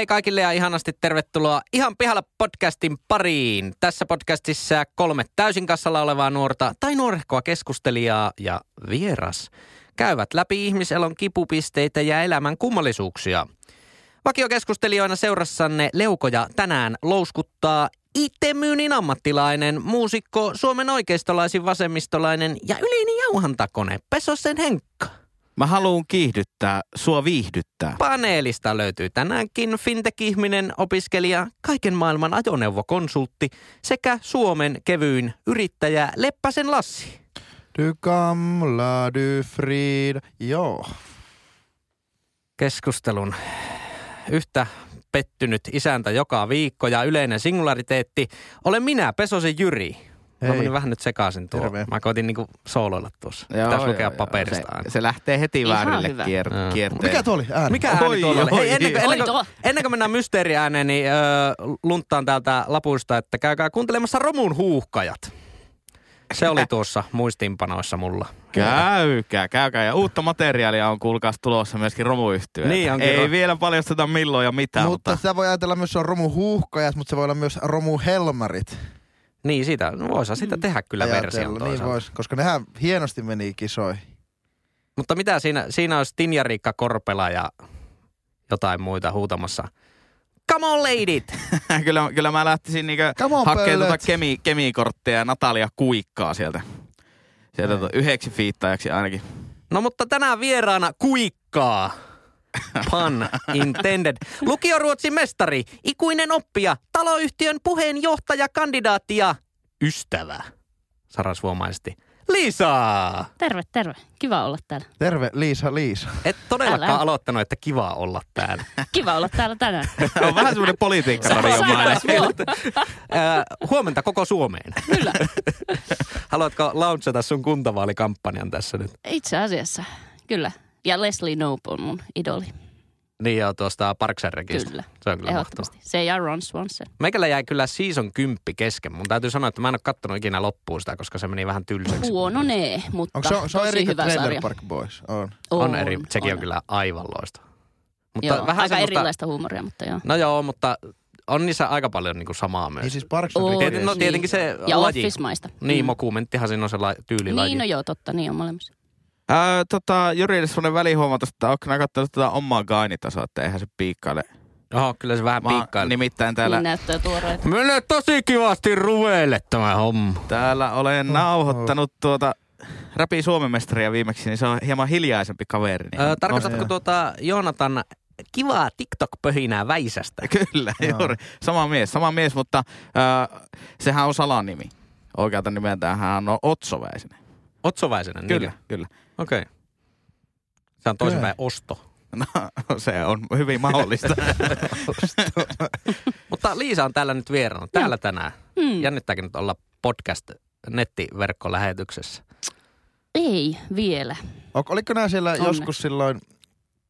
Hei kaikille ja ihanasti tervetuloa Ihan pihalla podcastin pariin. Tässä podcastissa kolme täysin kassalla olevaa nuorta tai nuorehkoa keskustelijaa ja vieras käyvät läpi ihmiselon kipupisteitä ja elämän kummallisuuksia. Vakiokeskustelijoina seurassanne leukoja tänään louskuttaa IT-myynnin ammattilainen, muusikko, Suomen oikeistolaisin vasemmistolainen ja yleinen jauhantakone Pesosen Henkka. Mä haluan kiihdyttää, sua viihdyttää. Paneelista löytyy tänäänkin fintech-ihminen, opiskelija, kaiken maailman ajoneuvokonsultti sekä Suomen kevyin yrittäjä Leppäsen Lassi. Du gamla, du frid. Joo. Keskustelun yhtä pettynyt isäntä joka viikko ja yleinen singulariteetti. Olen minä, Pesosen Jyri. Mä Hei. menin vähän nyt sekaisin tuo. Terve. Mä koitin niinku sooloilla tuossa. Pitäisi lukea paperista se, aina. se lähtee heti Ihan väärille kier- Joo. kierteelle. Mikä tuo oli ääni? Mikä ääni Oi, tuolla oli? oi, Hei, ennen, kuin, ennen, kuin, ennen kuin mennään mysteeriääneen, niin öö, lunttaan täältä lapuista, että käykää kuuntelemassa Romun huuhkajat. Se oli tuossa muistiinpanoissa mulla. Käykää, käykää. Ja uutta materiaalia on kuulkaas tulossa myöskin romuyhtiöitä. Niin onkin. Ei Ro- vielä paljasteta milloin ja mitä, mutta mutta, sitä voi ajatella myös, se on romu huuhkajat, mutta se voi olla myös romu helmarit. Niin, siitä, no voisi sitä tehdä kyllä version Ajatella, Niin vois, koska nehän hienosti meni kisoihin. Mutta mitä siinä, siinä olisi Tinja-Riikka Korpela ja jotain muita huutamassa. Come on ladies! kyllä, kyllä mä lähtisin niinku hakemaan tuota kemi, kemikortteja ja Natalia Kuikkaa sieltä. Sieltä Ei. tuota yhdeksi fiittaajaksi ainakin. No mutta tänään vieraana kuikkaa. Pun intended. Lukioruotsin mestari, ikuinen oppija, taloyhtiön puheenjohtaja, kandidaatti ja ystävä. Sarasvuomaisesti. Lisa! Terve, terve. Kiva olla täällä. Terve Liisa Liisa. Et todellakaan Älä. aloittanut, että kiva olla täällä. Kiva olla täällä tänään. on vähän semmoinen politiikkaradiomainen. Ää, huomenta koko Suomeen. Kyllä. Haluatko launchata sun kuntavaalikampanjan tässä nyt? Itse asiassa, kyllä. Ja Leslie Knope on mun idoli. Niin joo, tuosta Parks and Recista. Kyllä. Se on kyllä mahtavaa. Se ja Ron Swanson. Meikällä jäi kyllä season 10 kesken. Mun täytyy sanoa, että mä en ole kattonut ikinä loppuun sitä, koska se meni vähän tylsäksi. Huononee, mutta Onko se, on- se on eri kuin hyvä Trailer sarja. Park Boys? On. On, eri, sekin on. kyllä aivan loistava. Mutta Joo, vähän aika semmoista, erilaista huumoria, mutta joo. No joo, mutta on niissä aika paljon niinku samaa myös. Niin siis Parks and On. Tieten, no tietenkin se Ja laji. Office-maista. Niin, Mm. mokumenttihan siinä on se la, tyylilaji. Niin, no joo, totta, niin on molemmissa. Ää, tota, Jyrille semmoinen välihuomautus, että ootko nää kattonut tätä omaa gainitasoa, että eihän se piikkaile. Oho, kyllä se vähän piikkailee. nimittäin Täällä... Niin näyttää tuoreet. Menee tosi kivasti ruveelle tämä homma. täällä olen Oh, nauhoittanut tuota Räpi Suomen mestaria viimeksi, niin se on hieman hiljaisempi kaveri. Niin Öö, tarkoitatko tuota Joonatan kivaa TikTok-pöhinää Väisästä? Kyllä, Joo. juuri. Sama mies, sama mies, mutta äh, sehän on salanimi. Oikealta nimeltään hän on Otsoväisenen. Otsoväisenä? Kyllä, kyllä. Okei. Okay. Se on toisinpäin osto. No, se on hyvin mahdollista. Mutta Liisa on täällä nyt vieraana, täällä tänään. Hmm. Jännittääkin nyt olla podcast nettiverkkolähetyksessä. Ei vielä. Oliko nämä siellä Onneksi. joskus silloin,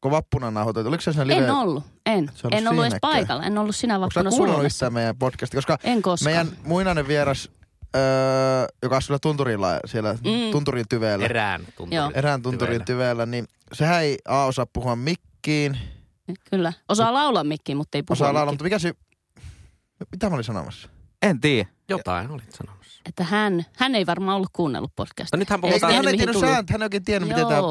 kun vappuna nauhoitettu? Oliko se siinä live? En ollut, en. En ollut edes paikalla. En ollut sinä Onko vappuna kuunnellut Suomessa. yhtään meidän podcastia? Koska En koskaan. meidän muinainen vieras, öö, joka asui siellä tunturilla, siellä Mm. tunturin tyveellä, Erään tunturin. Joo. erään tunturin tyveellä, niin sehän ei A osaa puhua mikkiin, Kyllä. Osaa laulaa mikkiin, mutta ei puhua osaa laulaa, mutta mikä se, mitä mä olin sanomassa? en tiedä. Jotain olit sanomassa. Että hän, hän ei varmaan ollut kuunnellut podcastia. No nythän Ei, puhutaan... hän, ei tiennyt sääntö, hän ei oikein tiennyt, miten tämä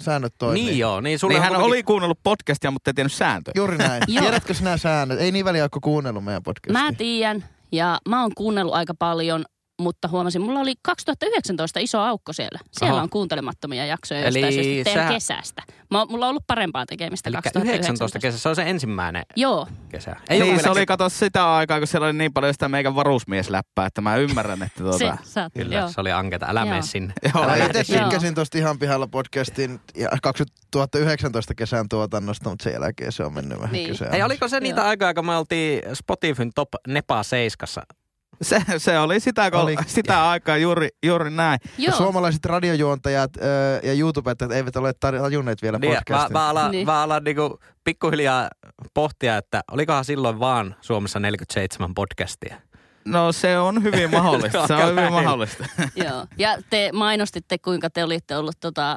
säännöt toimii. Niin joo, niin sulla Niin hän on oli kuunnellut podcastia, mutta ei tiennyt sääntöjä. Juuri näin. Tiedätkö sinä säännöt? Ei niin väliä, ole kuunnellut meidän podcastia. Mä tiedän ja mä oon kuunnellut aika paljon, mutta huomasin, mulla oli 2019 iso aukko siellä. Siellä Aha. on kuuntelemattomia jaksoja Eli jostain syystä teidän sähän- kesästä. Mä, mulla on ollut parempaa tekemistä Eli 2019. 19 kesä, se on se ensimmäinen Joo, kesä. Ei niin, se oli kato sitä aikaa, kun siellä oli niin paljon sitä meikän varusmiesläppää, että mä ymmärrän, että tuota... se saat. Kyllä, Joo. se oli anketa. Älä Joo. mene sinne. Joo. Älä Mä itse tykkäsin tuosta ihan pihalla podcastin ja 2019 kesän tuotannosta, mutta sen jälkeen se on mennyt vähän Niin. kyseen. Hei, oliko se niitä Joo. aikaa, kun me oltiin Spotifyn top Nepa 7? Se, se oli sitä, kun, Oli. sitä aikaa juuri, juuri näin. Joo. Suomalaiset radiojuontajat ö, ja YouTubettajat eivät ole tajunneet vielä Niin, mä, podcastin. mä alan, Niin. mä alan niinku pikkuhiljaa pohtia, että olikohan silloin vaan Suomessa 47 podcastia. No se on hyvin mahdollista. se on hyvin mahdollista. Joo. Ja te mainostitte, kuinka te olitte ollut tota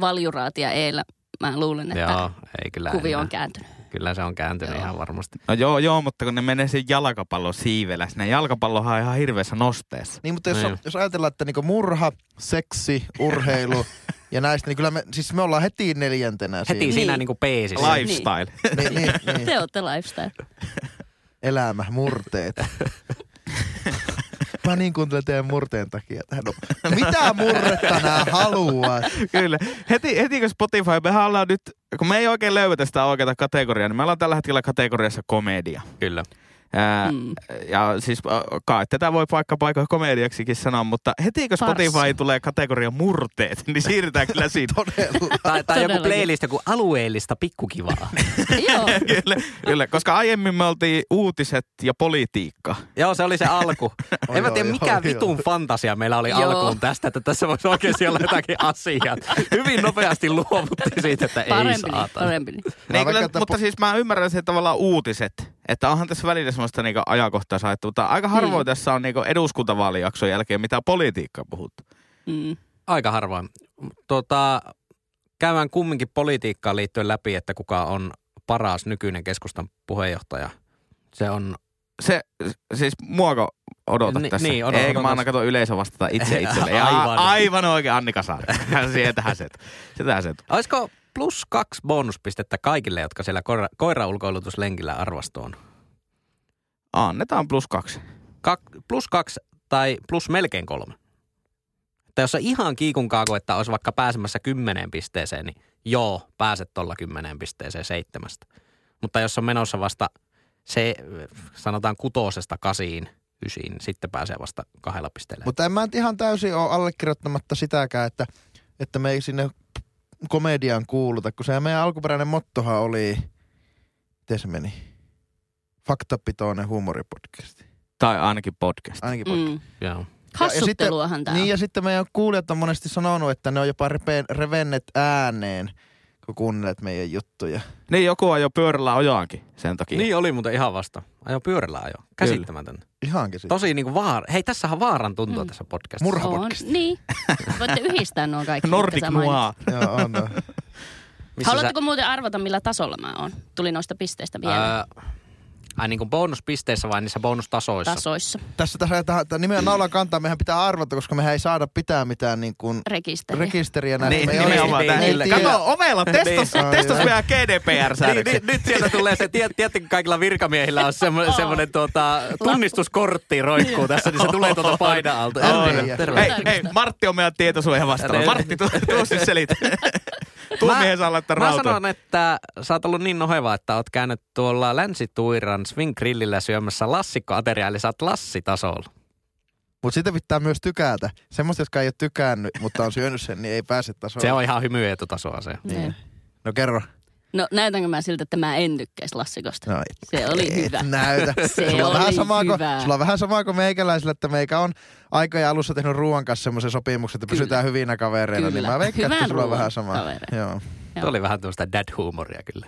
valjuraatia eillä mä luulen, että Joo, ei kyllä kuvio on enää. kääntynyt. Kyllä se on kääntynyt Joo. ihan varmasti. No joo, joo, mutta kun ne menee sen jalkapallon siivellä, sinne jalkapallohan on ihan hirveässä nosteessa. Niin, mutta jos, Niin. jos ajatellaan, että niinku murha, seksi, urheilu ja näistä, niin kyllä me, siis me ollaan heti neljäntenä Heti siinä. siinä Niin. niinku peesissä. Lifestyle. Niin, niin, niin. Te olette lifestyle. Elämä, murteet. Mä niin kuuntelen teidän murteen takia. tähän. No, mitä murretta nää haluaa? Kyllä. Heti, heti kun Spotify, mehän ollaan nyt, kun me ei oikein löydetä sitä oikeaa kategoriaa, niin me ollaan tällä hetkellä kategoriassa komedia. Kyllä. Ää, Mm. Ja siis kai tätä voi paikka paikka komediaksikin sanoa, mutta heti kun. Spotify tulee kategoria murteet, niin siirrytään kyllä siitä. Todella. Tai, tai joku playlist, joku alueellista pikkukivaa. Joo. kyllä, kyllä, koska aiemmin me oltiin uutiset ja politiikka. Joo, se oli se alku. Oi, en mä tiedä, mikä oi, vitun fantasia meillä oli Joo. alkuun tästä, että tässä voisi oikeasti olla jotakin asiaa. Hyvin nopeasti luovuttiin siitä, että ei Parempi, saata. parempi. Niin. Niin kyllä, mutta siis mä ymmärrän sen tavallaan uutiset, että onhan tässä välillä semmoista niinku ajankohtaa saettu, mutta aika harvoin Niin. tässä on niinku eduskuntavaalijakson jälkeen mitä politiikkaa puhuttu. Mm. Aika harvoin. Tota, käydään kumminkin politiikkaan liittyen läpi, että kuka on paras nykyinen keskustan puheenjohtaja. Se on Se, siis muako odotat Ni- tässä? niin, odotan, Eikö mä odotan. anna kato yleisö vastata itse itselle. Ja Aivan. aivan oikein Annika Saari. Sieltähän se. Sieltähän se. Olisiko plus kaksi bonuspistettä kaikille, jotka siellä koira, koiraulkoilutuslenkillä arvostoon? Annetaan plus kaksi. Kak, plus kaksi tai plus melkein kolme. Että jos on ihan kiikun kaako, että olisi vaikka pääsemässä kymmeneen pisteeseen, niin joo, pääset tuolla kymmeneen pisteeseen seitsemästä. Mutta jos on menossa vasta se, sanotaan kutosesta kasiin, ysiin, sitten pääsee vasta kahdella pisteellä. Mutta en mä ihan täysin ole allekirjoittamatta sitäkään, että, että me ei sinne komediaan kuuluta, kun se meidän alkuperäinen mottohan oli, miten se meni? Faktapitoinen huumoripodcast. Tai ainakin podcast. Ainakin podcast. Mm. Joo. Hassutteluahan tää Niin on. ja sitten meidän kuulijat on monesti sanonut, että ne on jopa revennet ääneen, kun kuuntelet meidän juttuja. Niin joku on jo pyörällä ojaankin sen takia. Niin oli muuten ihan vasta. Ajo pyörällä ajo. Käsittämätöntä. Ihankin sitten. Tosi niinku vaar... Hei, tässähän vaaran tuntua Mm. tässä podcastissa. Murha On, podcast. niin. Voitte yhdistää nuo kaikki. Nordic sä. Noir. Joo, on, Haluatteko muuten arvata, millä tasolla mä oon? Tuli noista pisteistä vielä Öö, ai niin kuin bonuspisteissä vai niissä bonustasoissa? tasoissa. Tässä, tässä tähän, tähän nimenomaan naulan kantaa meidän pitää arvata, koska mehän ei saada pitää mitään niin kuin Rekisteri. rekisteriä näistä. Niin, me ei nimenomaan. niin, tää- niin, tiedä. Kato, ovella testas, Niin. testas Ai, meidän niin, GDPR-säädökset. niin, nyt sieltä tulee se, tiet, tiedättekö kaikilla virkamiehillä on semmoinen, semmoinen tuota, tunnistuskortti roikkuu tässä, niin se tulee tuolta paidan alta. Hei, hei, Martti on meidän tietosuojan vastaava. Ne- Martti, tuu siis selitä. Miehen saa laittaa mä sanon, että sä oot ollut niin noheva, että oot käynyt tuolla Länsi-Tuiran Swing Grillillä syömässä lassikkoateriaa, eli sä oot Lassi-tasolla. Mutta sitä pitää myös tykätä. Semmoista, jotka ei ole tykännyt, mutta on syönyt sen, niin ei pääse tasolle. Se on ihan hymyetutasoa se. Niin. No kerro. No näytänkö mä siltä, että mä en tykkäisi lassikosta? No, et, Se oli et hyvä. näytä. Se sulla, on oli vähän samaa kuin, hyvä. sulla on vähän samaa kuin meikäläisillä, että meikä on aikojen alussa tehnyt ruoan kanssa semmoisen sopimuksen, että Kyllä. pysytään hyvinä kavereina. Kyllä. Niin mä veikkaan, että sulla on vähän samaa. kavereina. Joo. Se oli vähän tämmöistä dad-huumoria kyllä.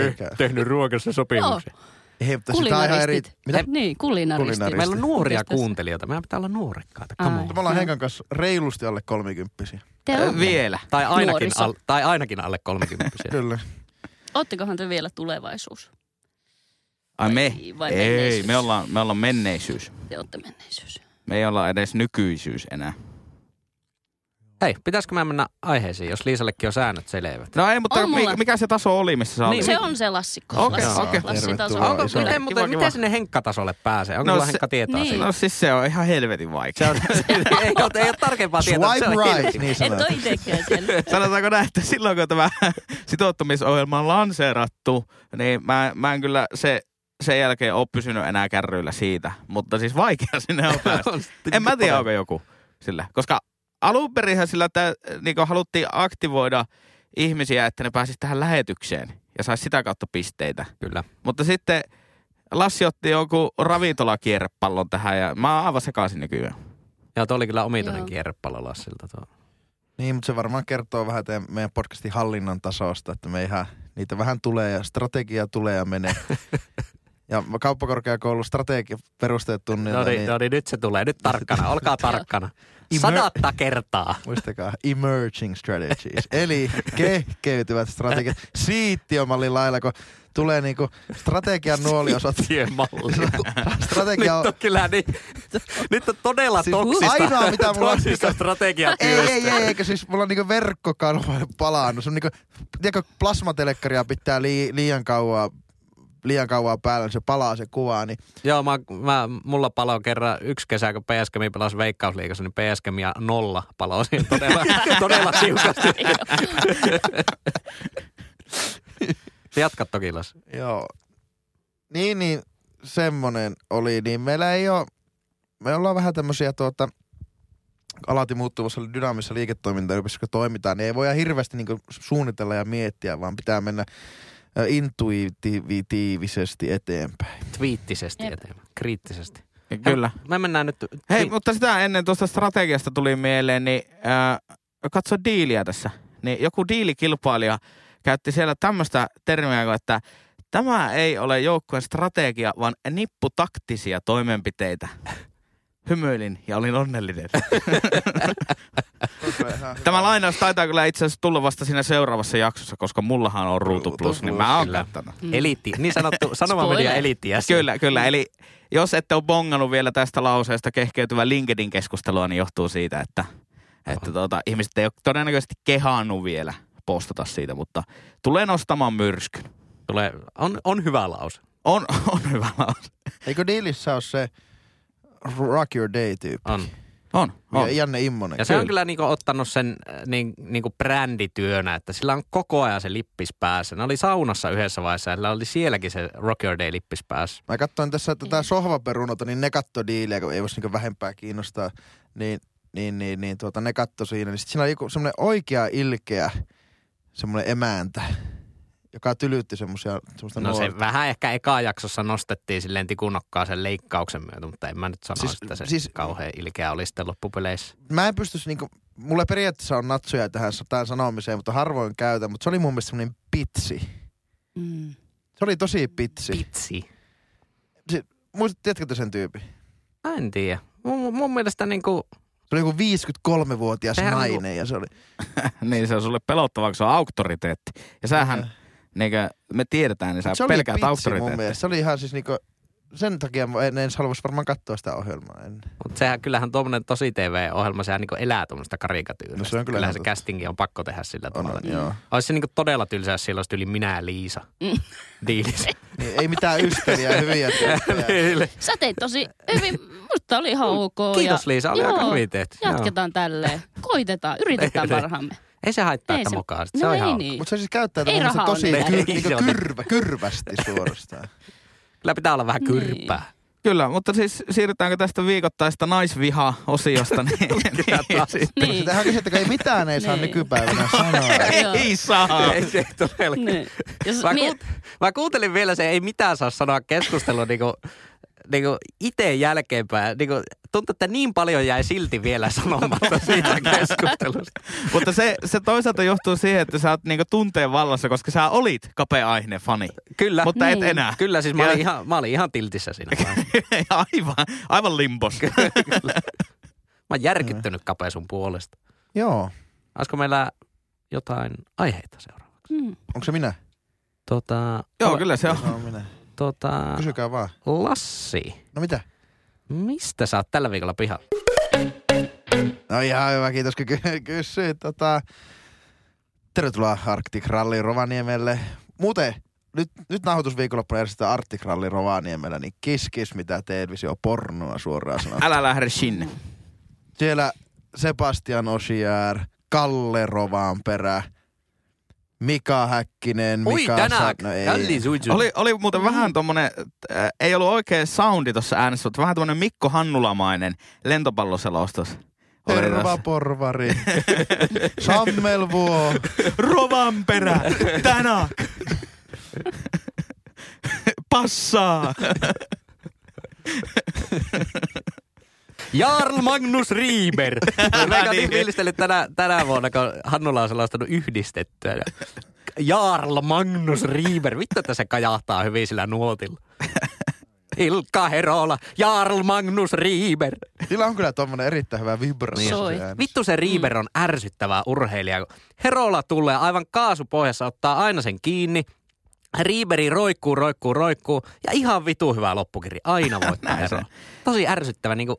Eikä. Tehnyt ruokassa sopimuksia. Ei, mutta sitä on ihan eri... Kulinaristit. Mitä? Niin, kulinaristit. Kulinaristit. Meillä on nuoria Mitäs tässä? kuuntelijoita. Meidän pitää olla nuorekkaita. Me ollaan Joo. Henkan kanssa reilusti alle kolmikymppisiä. Te olette. Vielä. Tai ainakin, al, tai ainakin alle 30 Kyllä. Oottekohan te vielä tulevaisuus? Ai me? Vai Ei, menneisyys? me ollaan, me ollaan menneisyys. Te olette menneisyys. Me ei olla edes nykyisyys enää. Hei, pitäisikö mä mennä aiheisiin, jos Liisallekin on säännöt selvät? No ei, mutta mulla. mikä, mikä se taso oli, missä sä Niin? Se on se lassikko. Okei, Lassi- okei. Lassitaso. Tervetuloa. Onko, miten, Kiva, mutta, kiva. miten sinne Henkka-tasolle pääsee? Onko No se- Henkka tietää niin. siitä? No siis se on ihan helvetin vaikea. Se on, ei, ole, ei ole tarkempaa tietoa. Swipe se on right, niin Et sanotaan. siellä. Sanotaanko näin, että silloin kun tämä sitouttamisohjelma on lanseerattu, niin mä, mä en kyllä se, sen jälkeen ole pysynyt enää kärryillä siitä. Mutta siis vaikea sinne on päästä. En mä tiedä, onko joku sillä. Koska alun perinhän sillä, että niin haluttiin aktivoida ihmisiä, että ne pääsisi tähän lähetykseen ja saisi sitä kautta pisteitä. Kyllä. Mutta sitten Lassi otti joku ravintolakierrepallon tähän ja mä oon aivan sekaisin nykyään. Joo, tuo oli kyllä omituinen kierrepallo Lassilta tuo. Niin, mutta se varmaan kertoo vähän teidän, meidän podcastin hallinnan tasosta, että me ihan, niitä vähän tulee ja strategia tulee ja menee. ja kauppakorkeakoulun strategia perusteet tunnilla. No niin, no niin, nyt se tulee. Nyt tarkkana. Olkaa tarkkana. Sadatta kertaa. Muistakaa, emerging strategies, eli kehkeytyvät strategiat. Siittiömallin lailla, kun tulee niinku strategian nuoliosat. Tiemalli. Strategia on... Nyt on kyllä niin, nyt on todella Siis toksista, ainoa, mitä mulla on- toksista Ei, strategiatyöstä. ei, ei, eikö siis mulla on niinku verkkokanva palannut. Se on niinku, tiedätkö, plasmatelekkaria pitää lii, liian kauan liian kauan päällä, niin se palaa se kuva, niin Joo, mä, mä, mulla palo kerran yksi kesä, kun PSGmi pelasi Veikkausliigassa, niin PSGmi ja nolla palo siinä todella, todella tiukasti. Jatka toki, Las. joo. Niin, niin, semmonen oli, niin meillä ei ole, me ollaan vähän tämmöisiä tuota, alati muuttuvassa dynaamisessa liiketoimintaympäristössä kun toimitaan, niin ei voida hirveästi niinku suunnitella ja miettiä, vaan pitää mennä intuitiivisesti eteenpäin. Twiittisesti Jep. eteenpäin, kriittisesti. Kyllä. Me mennään nyt... Hei, mutta sitä ennen tuosta strategiasta tuli mieleen, niin äh, katso diiliä tässä. Niin joku diilikilpailija käytti siellä tämmöistä termiä, kuin, että tämä ei ole joukkueen strategia, vaan nipputaktisia toimenpiteitä. Hymyilin ja olin onnellinen. Tämä lainaus taitaa kyllä itse asiassa tulla vasta siinä seuraavassa jaksossa, koska mullahan on Ruutu Plus, niin mä oon kattanut. Mm. Eliitti, niin sanottu sanomamedia Spoiler. eliittiä. Kyllä, kyllä. Eli jos ette ole bongannut vielä tästä lauseesta kehkeytyvää LinkedIn-keskustelua, niin johtuu siitä, että, että tuota, ihmiset ei ole todennäköisesti kehannut vielä postata siitä, mutta tulee nostamaan myrskyn. Tulee, on, on hyvä lause. On, on hyvä lause. Eikö Diilissä ole se Rock Your Day-tyyppi? On. On, on. Ja Janne Immonen. Ja se on kyllä niinku ottanut sen niin, niinku brändityönä, että sillä on koko ajan se lippis päässä. Ne oli saunassa yhdessä vaiheessa ja sillä oli sielläkin se Rock Your Day lippis päässä. Mä katsoin tässä tätä sohvaperunota, niin ne katto diiliä, kun ei voisi niinku vähempää kiinnostaa. Niin, niin, niin, niin tuota, ne katto siinä. Niin sit siinä oli joku semmoinen oikea ilkeä semmoinen emäntä, joka tylytti semmoisia No nuorta. se vähän ehkä eka jaksossa nostettiin silleen tikunokkaa sen leikkauksen myötä, mutta en mä nyt sano, Siis- että se siis- kauhean ilkeä oli sitten loppupeleissä. Mä en pystyisi niinku, mulla periaatteessa on natsoja tähän, tähän sanomiseen, mutta harvoin käytän, mutta se oli mun mielestä semmoinen pitsi. Mm. Se oli tosi pitsi. Pitsi. Muistat, tiedätkö te sen tyypin? Mä en tiedä. Mun, mun mielestä niinku, Se oli joku 53-vuotias Sehän on nainen ja se oli... niin se on sulle pelottavaa, kun se on auktoriteetti. Ja sähän, niin me tiedetään, niin sä se oli pelkäät pitsi mun auktoriteettia. mielestä. Se oli ihan siis niinku, sen takia mä en edes haluaisi varmaan katsoa sitä ohjelmaa ennen. mutta sehän kyllähän tuommoinen tosi TV-ohjelma, sehän niinku elää tuommoista karikatyyristä. No se on kyllä kyllähän se totta. castingi on pakko tehdä sillä tavalla. on, joo. Olisi se niinku todella tylsää, jos siellä olisi yli minä ja Liisa. Mm. Diilissä. Niin, ei mitään ystäviä hyviä tyyppejä. Sä teit tosi hyvin. Musta oli ihan ok. Kiitos ja, Liisa, oli joo, aika hyvin tehty. Joo. Jatketaan tälleen. Koitetaan, yritetään ei. parhaamme. Ei se haittaa, Ei että se- mokaa. Se No on ei ihan niin. Mutta se siis käyttää tämmöistä tosi ole kyr, niin. niinku on kyrvä, kyrvästi suorastaan. Kyllä pitää olla vähän Niin. kyrppää. Kyllä, mutta siis siirrytäänkö tästä viikoittaista naisviha-osiosta? niin, niin, Niin. Sitähän on että ei mitään ei saa Niin. nykypäivänä sanoa. Ei saa. Ei se todellakin. Niin. Jos Mä, miet- kuuntelin vielä se ei mitään saa sanoa keskustelua niinku, niinku itse jälkeenpäin. Niinku, tuntuu, että niin paljon jäi silti vielä sanomatta siitä keskustelusta. Mutta se, se toisaalta johtuu siihen, että sä oot niinku tunteen vallassa, koska sä olit kapea fani. Kyllä. Mutta et Niin. enää. Kyllä, siis mä Ja- olin, ihan, mä olin ihan tiltissä siinä aivan, aivan limbos. Mä oon järkyttynyt kapea sun puolesta. Joo. Olisiko meillä jotain aiheita seuraavaksi? Mm. Onko se minä? Tota, Joo, ole- kyllä se on. Se on minä. Tota, Kysykää vaan. Lassi, No mitä? mistä sä oot tällä viikolla pihalla? No ihan hyvä, kiitos kun ky- kysyit. Tota, tervetuloa Arctic Rally Rovaniemelle. Muuten, nyt, nyt nauhoitusviikonloppuna järjestetään Arctic Rally Rovaniemellä, niin kiskis mitä televisio pornoa suoraan sanottuna. Älä lähde sinne. Siellä Sebastian Osier, Kalle Rovanperä, Mika Häkkinen, Mika Danak! no ei. Kalli suitsu. Oli, oli muuten vähän tommonen, äh, ei ollut oikein soundi tuossa äänessä, mutta vähän tommonen Mikko Hannulamainen lentopalloselostus. Terva. Porvari, Sammelvuo, Rovanperä, Tänak. Passaa. Jarl Magnus Rieber. Mä Niin. niin fiilistellyt tänä, tänä vuonna, kun Hannulla on sellaista yhdistettyä. Ja Jarl Magnus Rieber. Vittu, että se kajahtaa hyvin sillä nuotilla. Ilkka Herola, Jarl Magnus Rieber. Niillä on kyllä tommonen erittäin hyvä vibraatio. Ääni. Vittu se Riiber on ärsyttävä urheilija. kun Herolla tulee aivan kaasupohjassa, ottaa aina sen kiinni. Riiberi roikkuu, roikkuu, roikkuu ja ihan vitu hyvä loppukiri. Aina voittaa Hero. Tosi ärsyttävä. Niin kuin,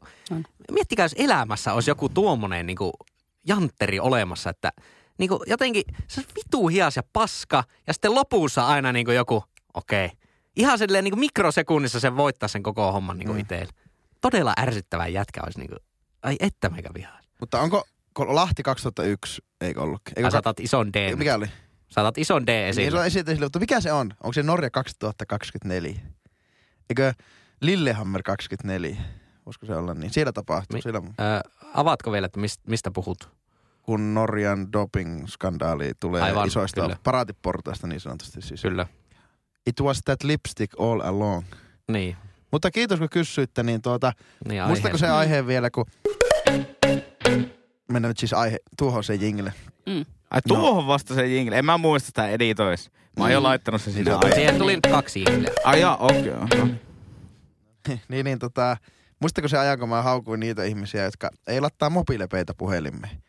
miettikää, jos elämässä olisi joku tuommoinen niin kuin, jantteri olemassa, että niin kuin, jotenkin se on vitu hias ja paska ja sitten lopussa aina niin kuin joku, okei. Okay. Ihan silleen niin kuin mikrosekunnissa sen voittaa sen koko homman niin kuin Mm. itselle. Todella ärsyttävä jätkä olisi niin kuin, ai että meikä vihaa. Mutta onko Lahti 2001, eikö ollutkin? Eikö Ai saatat ison D. mikä oli? Saatat ison D Niin, esille. se on esite esille, mutta mikä se on? Onko se Norja 2024? Eikö Lillehammer 24? Voisiko se olla niin? Siellä tapahtuu. Mi- Siellä, Ö, avaatko vielä, että mist, mistä puhut? kun Norjan doping-skandaali tulee Aivan, isoista kyllä. paraatiportaista niin sanotusti. Siis. Kyllä. It was that lipstick all along. Niin. Mutta kiitos kun kysyitte, niin tuota, niin muistako se Mm. aihe vielä, kun... Mennään nyt siis aihe, tuohon se jingle. Mm. Ai tuohon vasta se jingle. En mä muista sitä editois. Mä oon jo Mm. laittanut sen sinne No. Siihen tuli nyt kaksi ihmisiä. Ai jaa, okei. Okay. niin, niin tota, muistako se ajan, kun mä haukuin niitä ihmisiä, jotka ei lattaa mobiilepeitä puhelimeen.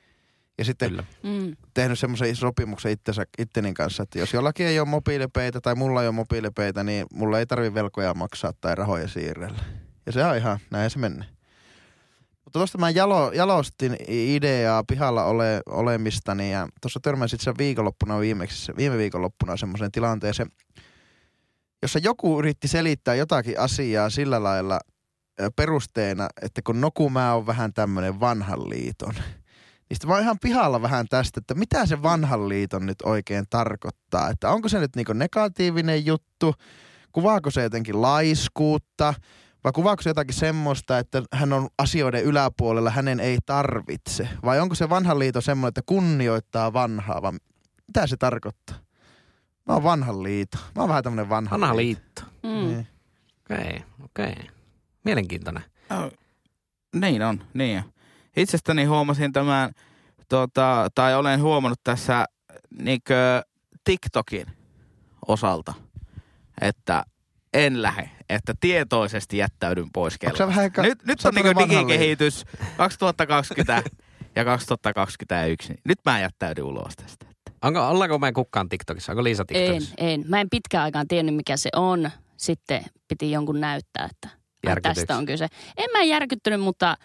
Ja sitten Kyllä. Mm. tehnyt semmoisen sopimuksen itsensä, itteni kanssa, että jos jollakin ei ole mobiilepeitä tai mulla ei ole mobiilepeitä, niin mulla ei tarvi velkoja maksaa tai rahoja siirrellä. Ja se on ihan, näin se menee. Mutta tuosta mä jalo, jalostin ideaa pihalla ole, olemistani ja tuossa törmäsin asiassa viikonloppuna viimeksi, viime viikonloppuna semmoiseen tilanteeseen, jossa joku yritti selittää jotakin asiaa sillä lailla perusteena, että kun Nokumää on vähän tämmöinen vanhan liiton, niin sitten mä oon ihan pihalla vähän tästä, että mitä se vanhan liiton nyt oikein tarkoittaa. Että onko se nyt niinku negatiivinen juttu, kuvaako se jotenkin laiskuutta, vai kuvaako se jotakin semmoista, että hän on asioiden yläpuolella, hänen ei tarvitse? Vai onko se vanhan liiton semmoinen, että kunnioittaa vanhaa, vai mitä se tarkoittaa? Mä oon vanhan liito. Mä oon vähän tämmönen vanha, Vanha liitto. Mm. Niin. Okei, okei. Mielenkiintoinen. Oh, niin on, niin on. Itsestäni huomasin tämän, tota, tai olen huomannut tässä niinkö TikTokin osalta, että en lähde, että tietoisesti jättäydyn pois ka- Nyt, nyt on niinku digikehitys 2020 ja 2021. Nyt mä jättäydyn ulos tästä. Onko, ollaanko me kukaan TikTokissa? Onko Liisa En, TikTokissa? en. Mä en pitkään aikaan tiennyt, mikä se on. Sitten piti jonkun näyttää, että tästä on kyse. En mä järkyttynyt, mutta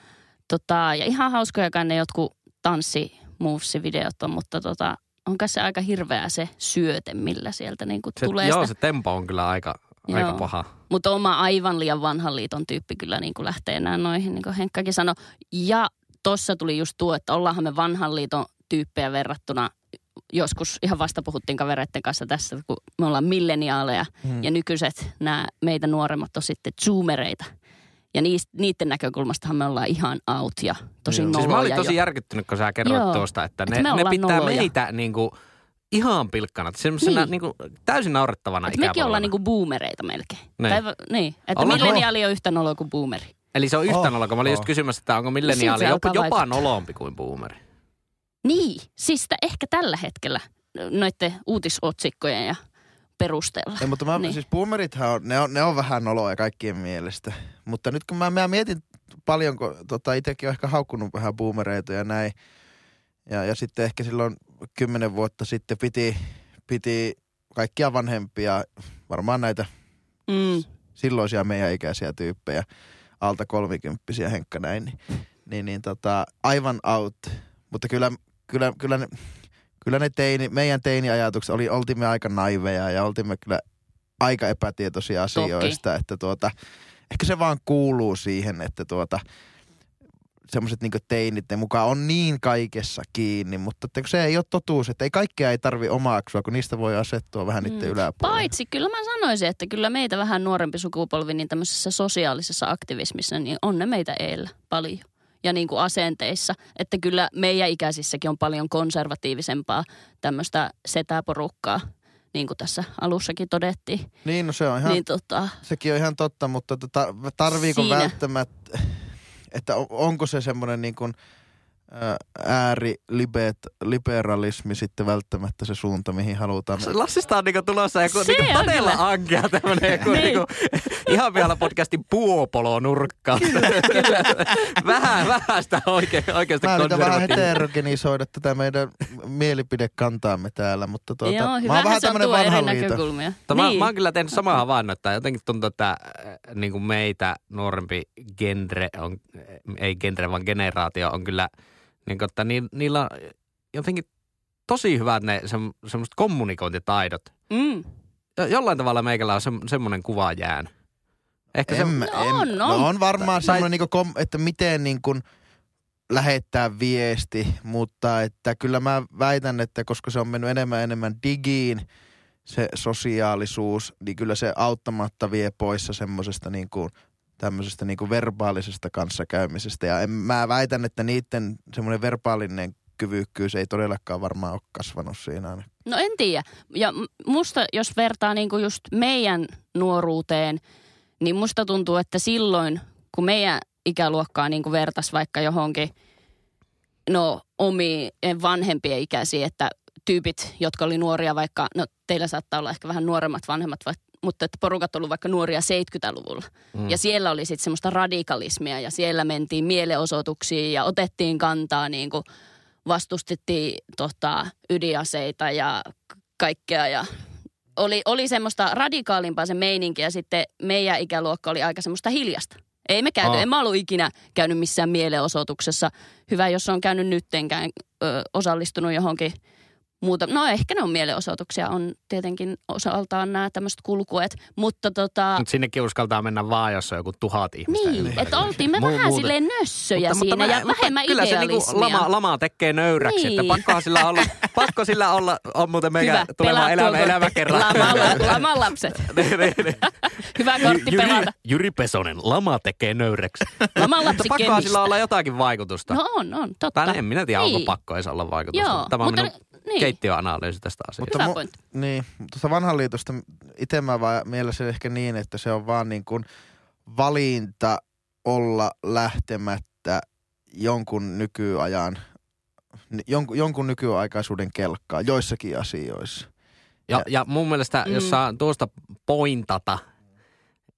tota, ja ihan hauskoja ne jotkut tanssi videot on, mutta tota, on se aika hirveä se syöte, millä sieltä niin Se, tulee joo, sitä. se tempo on kyllä aika, aika Joo. paha. Mutta oma aivan liian vanhan liiton tyyppi kyllä niin kuin lähtee enää noihin, niin kuin Henkkakin sanoi. Ja tossa tuli just tuo, että ollaanhan me vanhan liiton tyyppejä verrattuna joskus ihan vasta puhuttiin kavereiden kanssa tässä, kun me ollaan milleniaaleja Hmm. ja nykyiset nämä meitä nuoremmat on sitten zoomereita. Ja niistä, niiden näkökulmastahan me ollaan ihan out ja tosi Joo. noloja. Siis mä olin tosi jo. järkyttynyt, kun sä kerroit Joo. tuosta, että Että ne, me ne pitää noloja. meitä niinku ihan pilkkana. Semmoisena Niin. niinku täysin naurettavana Et mekin ollaan niinku boomereita melkein. Niin. Tai, niin. Että Ollaanko- milleniaali on yhtä nolo kuin boomeri. Eli se on yhtä Oh, noloa, kun mä olin just oh. kysymässä, että onko milleniaali Siltä se jopa, jopa nolompi kuin boomeri. Niin, siis sitä ehkä tällä hetkellä noiden uutisotsikkojen ja perusteella. Ei, mutta mä, Niin. niin. siis boomerithan on, ne on, ne on vähän noloja kaikkien mielestä. Mutta nyt kun mä, mä mietin paljon, kun tota, itsekin on ehkä haukkunut vähän boomereita ja näin. Ja, ja sitten ehkä silloin kymmenen vuotta sitten piti, piti kaikkia vanhempia, varmaan näitä Mm. silloisia meidän ikäisiä tyyppejä, alta kolmikymppisiä Henkka näin, niin, niin, niin tota, aivan out. Mutta kyllä, kyllä, kyllä, ne, kyllä ne teini, meidän teiniajatukset oli, oltimme aika naiveja ja oltimme kyllä aika epätietoisia asioista, että tuota, ehkä se vaan kuuluu siihen, että tuota, semmoiset niin teinit, ne mukaan on niin kaikessa kiinni, mutta että se ei ole totuus, että ei kaikkea ei tarvi omaksua, kun niistä voi asettua vähän niiden Mm. yläpuolelle. Paitsi kyllä mä sanoisin, että kyllä meitä vähän nuorempi sukupolvi niin tämmöisessä sosiaalisessa aktivismissa, niin on ne meitä eellä paljon. Ja niin kuin asenteissa, että kyllä meidän ikäisissäkin on paljon konservatiivisempaa tämmöistä setäporukkaa, niin kuin tässä alussakin todettiin. Niin, no se on ihan... Niin tota, Sekin on ihan totta, mutta tota, tarviiko Siinä. välttämättä, että on- onko se semmoinen niin kuin ääriliberalismi sitten välttämättä se suunta, mihin halutaan. Lassista on niinku tulossa joku Se niinku on todella ankea tämmönen joku Niin. niinku, ihan vielä podcastin puopolo-nurkka. vähän, vähän sitä oike, oikeasta Mä yritän vähän heterogenisoida tätä meidän mielipidekantaamme täällä, mutta tuota, Joo, mä oon vähän tämmönen vanha liito. Mutta mä, niin. mä oon kyllä tehnyt samaa havainnoa, että jotenkin tuntuu, että äh, niin kuin meitä nuorempi genre on, äh, ei genre vaan generaatio on kyllä, niin kuin, että ni, niillä on jotenkin tosi hyvät ne se, semmoiset kommunikointitaidot. Mm. Jo, jollain tavalla meikällä on se, semmoinen kuva jäänyt. Ehkä se, En, mä- No en, on, no on. on varmaan Tai- semmoinen, niinku kom, että miten niin kuin lähettää viesti, mutta että kyllä mä väitän, että koska se on mennyt enemmän enemmän digiin, se sosiaalisuus, niin kyllä se auttamatta vie poissa semmoisesta niin kuin tämmöisestä niin kuin verbaalisesta kanssakäymisestä. Ja en, mä väitän, että niiden semmoinen verbaalinen kyvykkyys ei todellakaan varmaan ole kasvanut siinä. No en tiedä. Ja musta, jos vertaa niinku just meidän nuoruuteen, niin musta tuntuu, että silloin, kun meidän ikäluokkaa niinku vertas vaikka johonkin, no omiin vanhempien ikäisiin, että tyypit, jotka oli nuoria vaikka, no teillä saattaa olla ehkä vähän nuoremmat vanhemmat, mutta että porukat ollut vaikka nuoria 70-luvulla. Mm. Ja siellä oli sitten semmoista radikalismia ja siellä mentiin mielenosoituksiin ja otettiin kantaa niin kuin vastustettiin tota, ydinaseita ja kaikkea ja oli, oli semmoista radikaalimpaa se meininki ja sitten meidän ikäluokka oli aika semmoista hiljasta. Ei me käyty, Aa. en mä ollut ikinä käynyt missään mielenosoituksessa. Hyvä, jos on käynyt nyttenkään ö, osallistunut johonkin muuta. No ehkä ne on mielenosoituksia, on tietenkin osaltaan nämä tämmöiset kulkuet, mutta tota... Mutta sinnekin uskaltaa mennä vaan, jos on joku tuhat ihmistä Niin, että oltiin me vähän muuten. silleen nössöjä siinä mä- ja vähemmän kyllä se niinku idealismia. lama, lama tekee nöyräksi, Niin. että pakkohan sillä olla, pakko sillä olla, on muuten meikä Hyvä, tuleva elämä, elämä kerran. Lama, laman lapset. Niin, niin, niin. Hyvä kortti Jyri, pelata. Jyri Pesonen, lama tekee nöyräksi. Laman lapsi Mutta pakkohan sillä olla jotakin vaikutusta. No on, on, totta. Tai en minä tiedä, onko Niin. pakko edes olla vaikutusta. Joo, Tämä on mutta minun niin. keittiöanalyysi tästä asiasta. Hyvä mu-. Niin, tuosta vanhan liitosta itse mä vaan mielestäni ehkä niin, että se on vaan niin kuin valinta olla lähtemättä jonkun nykyajan, jonkun, jonkun nykyaikaisuuden kelkkaa joissakin asioissa. Ja, ja mun mielestä, Mm. jos saa tuosta pointata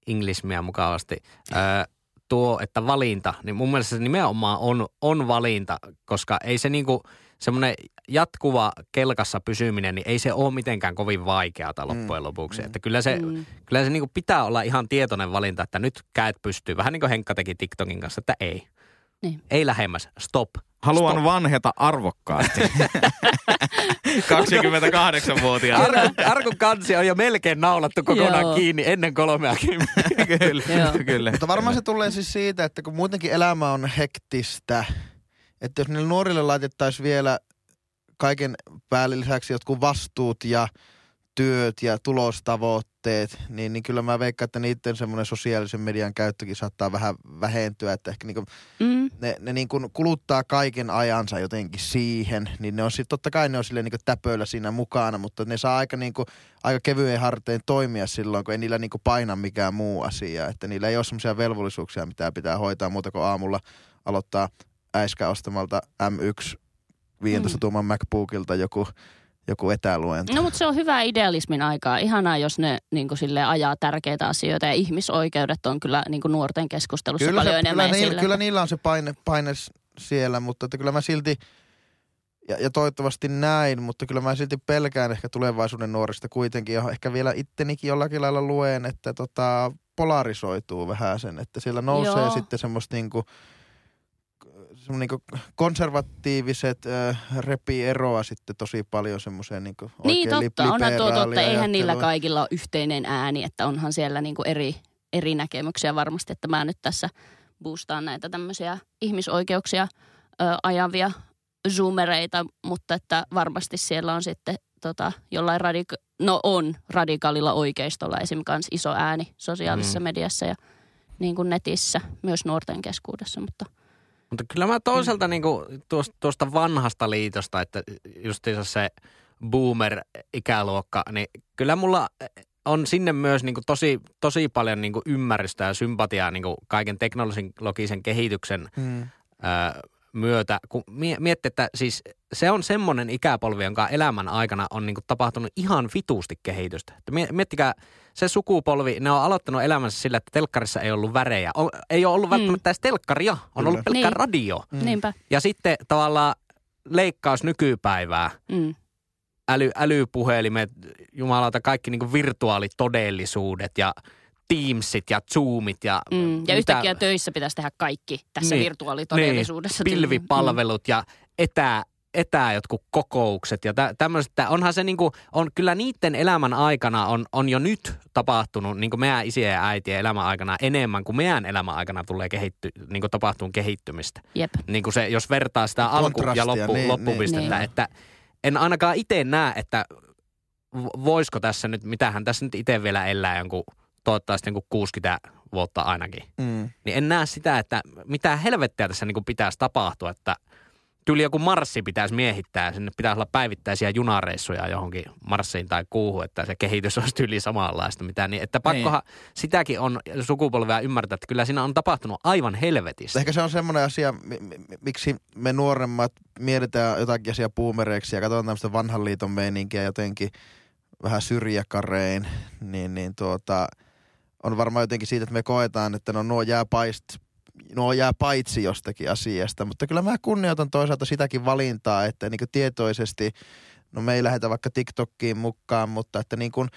inglismiä mukavasti, ää, tuo, että valinta, niin mun mielestä se nimenomaan on, on valinta, koska ei se niinku semmoinen jatkuva kelkassa pysyminen, niin ei se ole mitenkään kovin vaikeata loppujen lopuksi. Mm. Että kyllä se, Mm. kyllä se niinku pitää olla ihan tietoinen valinta, että nyt käet pystyy. Vähän niin kuin Henkka teki TikTokin kanssa, että ei. Niin. Ei lähemmäs, stop. Haluan Stop. vanheta arvokkaasti. 28-vuotiaana. Arkun, arkun kansi on jo melkein naulattu kokonaan Joo. kiinni ennen kolmeakin. kyllä, Joo. kyllä. Mutta varmaan se tulee siis siitä, että kun muutenkin elämä on hektistä, että jos niille nuorille laitettaisiin vielä kaiken päälle lisäksi jotkut vastuut ja työt ja tulostavoitteet, niin, niin kyllä mä veikkaan, että niiden semmoinen sosiaalisen median käyttökin saattaa vähän vähentyä, että ehkä niinku Mm. ne, ne niin kuin kuluttaa kaiken ajansa jotenkin siihen, niin ne on sitten, totta kai ne on silleen niin kuin täpöillä siinä mukana, mutta ne saa aika, niin kuin, aika kevyen hartein toimia silloin, kun ei niillä niin kuin paina mikään muu asia, että niillä ei ole semmoisia velvollisuuksia, mitä pitää hoitaa muuta kuin aamulla aloittaa äiskä ostamalta M1 15 Mm. tuuman MacBookilta joku, joku etäluento. No mutta se on hyvä idealismin aikaa. Ihanaa, jos ne niin kuin sille ajaa tärkeitä asioita ja ihmisoikeudet on kyllä niin kuin nuorten keskustelussa kyllä, paljon se, enemmän kyllä, niillä, kyllä niillä on se paine, paine siellä, mutta että kyllä mä silti, ja, ja toivottavasti näin, mutta kyllä mä silti pelkään ehkä tulevaisuuden nuorista kuitenkin, ja ehkä vielä ittenikin jollakin lailla luen, että tota, polarisoituu vähän sen, että siellä nousee Joo. sitten semmoista niinku, semmo niinku konservatiiviset äh, repii eroa sitten tosi paljon semmoiseen niinku Niin oikein totta, onhan tuo totta. Eihän niillä kaikilla ole yhteinen ääni, että onhan siellä niin eri, eri näkemyksiä varmasti, että mä nyt tässä boostaan näitä tämmöisiä ihmisoikeuksia ö, ajavia zoomereita, mutta että varmasti siellä on sitten tota, jollain radika- no on radikaalilla oikeistolla esim. kans iso ääni sosiaalisessa Mm. mediassa ja niin kuin netissä, myös nuorten keskuudessa, mutta Mutta kyllä mä toisaalta Mm. niinku tuosta, tuosta vanhasta liitosta, että justiinsa se boomer-ikäluokka, niin kyllä mulla on sinne myös niinku tosi, tosi paljon niinku ymmärrystä ja sympatiaa niinku kaiken teknologisen kehityksen Mm. ää, myötä, kun mie- miettii, että siis se on semmoinen ikäpolvi, jonka elämän aikana on niinku tapahtunut ihan vituusti kehitystä. Miettikää, se sukupolvi, ne on aloittanut elämänsä sillä, että telkkarissa ei ollut värejä. O- ei ole ollut välttämättä edes telkkaria, on Kyllä. ollut pelkkä Niin. radio. Mm. Niinpä. Ja sitten tavallaan leikkaus nykypäivää, Mm. äly, älypuhelimet, jumalauta, kaikki niinku virtuaalitodellisuudet ja Teamsit ja Zoomit ja Mm. Ja mitä- yhtäkkiä töissä pitäisi tehdä kaikki tässä Niin. virtuaalitodellisuudessa. Niin, pilvipalvelut ja etä, etä jotkut kokoukset ja tä, tämmöiset. että Onhan se niinku, on kyllä niiden elämän aikana on, on jo nyt tapahtunut, niin kuin meidän isien ja äitien elämän aikana enemmän kuin meidän elämän aikana tulee kehitty, niin kuin tapahtuu kehittymistä. Jep. Niin kuin se, jos vertaa sitä alku- ja loppu, niin, loppupistettä, niin. että en ainakaan itse näe, että vo- voisiko tässä nyt, mitähän tässä nyt itse vielä elää jonkun, toivottavasti jonkun 60 vuotta ainakin Mm. niin en näe sitä, että mitä helvettiä tässä niin kuin pitäisi tapahtua, että tyyli joku marssi pitäisi miehittää sinne pitäisi olla päivittäisiä junareissuja johonkin marssiin tai kuuhun, että se kehitys olisi tyyli samanlaista. Mitä, niin, että pakkohan sitäkin on sukupolvea ymmärtää, että kyllä siinä on tapahtunut aivan helvetissä. Ehkä se on semmoinen asia, mi- mi- miksi me nuoremmat mietitään jotakin asiaa puumereiksi ja katsotaan tämmöistä vanhan liiton meininkiä jotenkin vähän syrjäkarein, niin, niin tuota, on varmaan jotenkin siitä, että me koetaan, että no nuo jää, nuo jää paitsi jostakin asiasta, mutta kyllä mä kunnioitan toisaalta sitäkin valintaa, että niin tietoisesti, no me ei lähdetä vaikka TikTokkiin mukaan, mutta että niin kuin,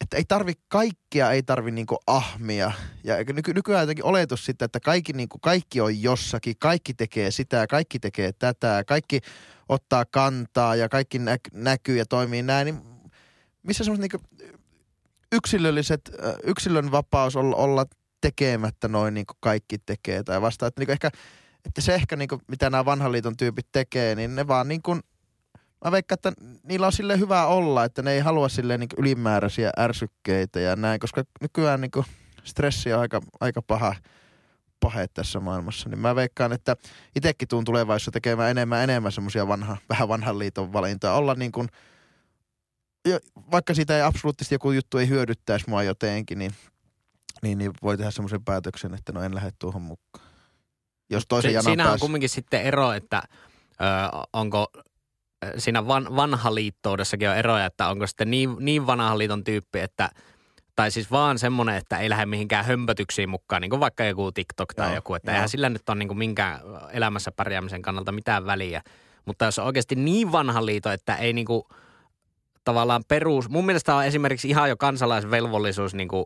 että ei tarvi kaikkia, ei tarvi niinku ahmia. Ja nyky, nykyään jotenkin oletus sitten, että kaikki, niinku, kaikki on jossakin, kaikki tekee sitä, kaikki tekee tätä, kaikki ottaa kantaa ja kaikki nä, näkyy ja toimii näin, niin missä semmoiset niinku yksilölliset, yksilön vapaus olla, olla tekemättä noin niin kuin kaikki tekee tai vasta. Että niinku ehkä, että se ehkä niinku, mitä nämä vanhan liiton tyypit tekee, niin ne vaan niin kuin, mä veikkaan, että niillä on sille hyvä olla, että ne ei halua silleen niin ylimääräisiä ärsykkeitä ja näin, koska nykyään niin stressi on aika, aika paha pahe tässä maailmassa, niin mä veikkaan, että itsekin tuun tulevaisuudessa tekemään enemmän enemmän semmoisia vanha, vähän vanhan liiton valintoja. Olla niin kuin, vaikka siitä ei absoluuttisesti joku juttu ei hyödyttäisi mua jotenkin, niin, niin, niin voi tehdä semmoisen päätöksen, että no en lähde tuohon mukaan. Jos toisen janan siinä on päässä. kumminkin sitten ero, että ö, onko siinä van, vanhaliittoudessakin on eroja, että onko sitten niin, niin vanhan liiton tyyppi, että tai siis vaan semmoinen, että ei lähde mihinkään hömpötyksiin mukaan, niin kuin vaikka joku TikTok tai Joo, joku, että joo. eihän sillä nyt ole niin kuin minkään elämässä pärjäämisen kannalta mitään väliä. Mutta jos on oikeasti niin vanhan liito, että ei niin kuin tavallaan perus, mun mielestä on esimerkiksi ihan jo kansalaisvelvollisuus niin kuin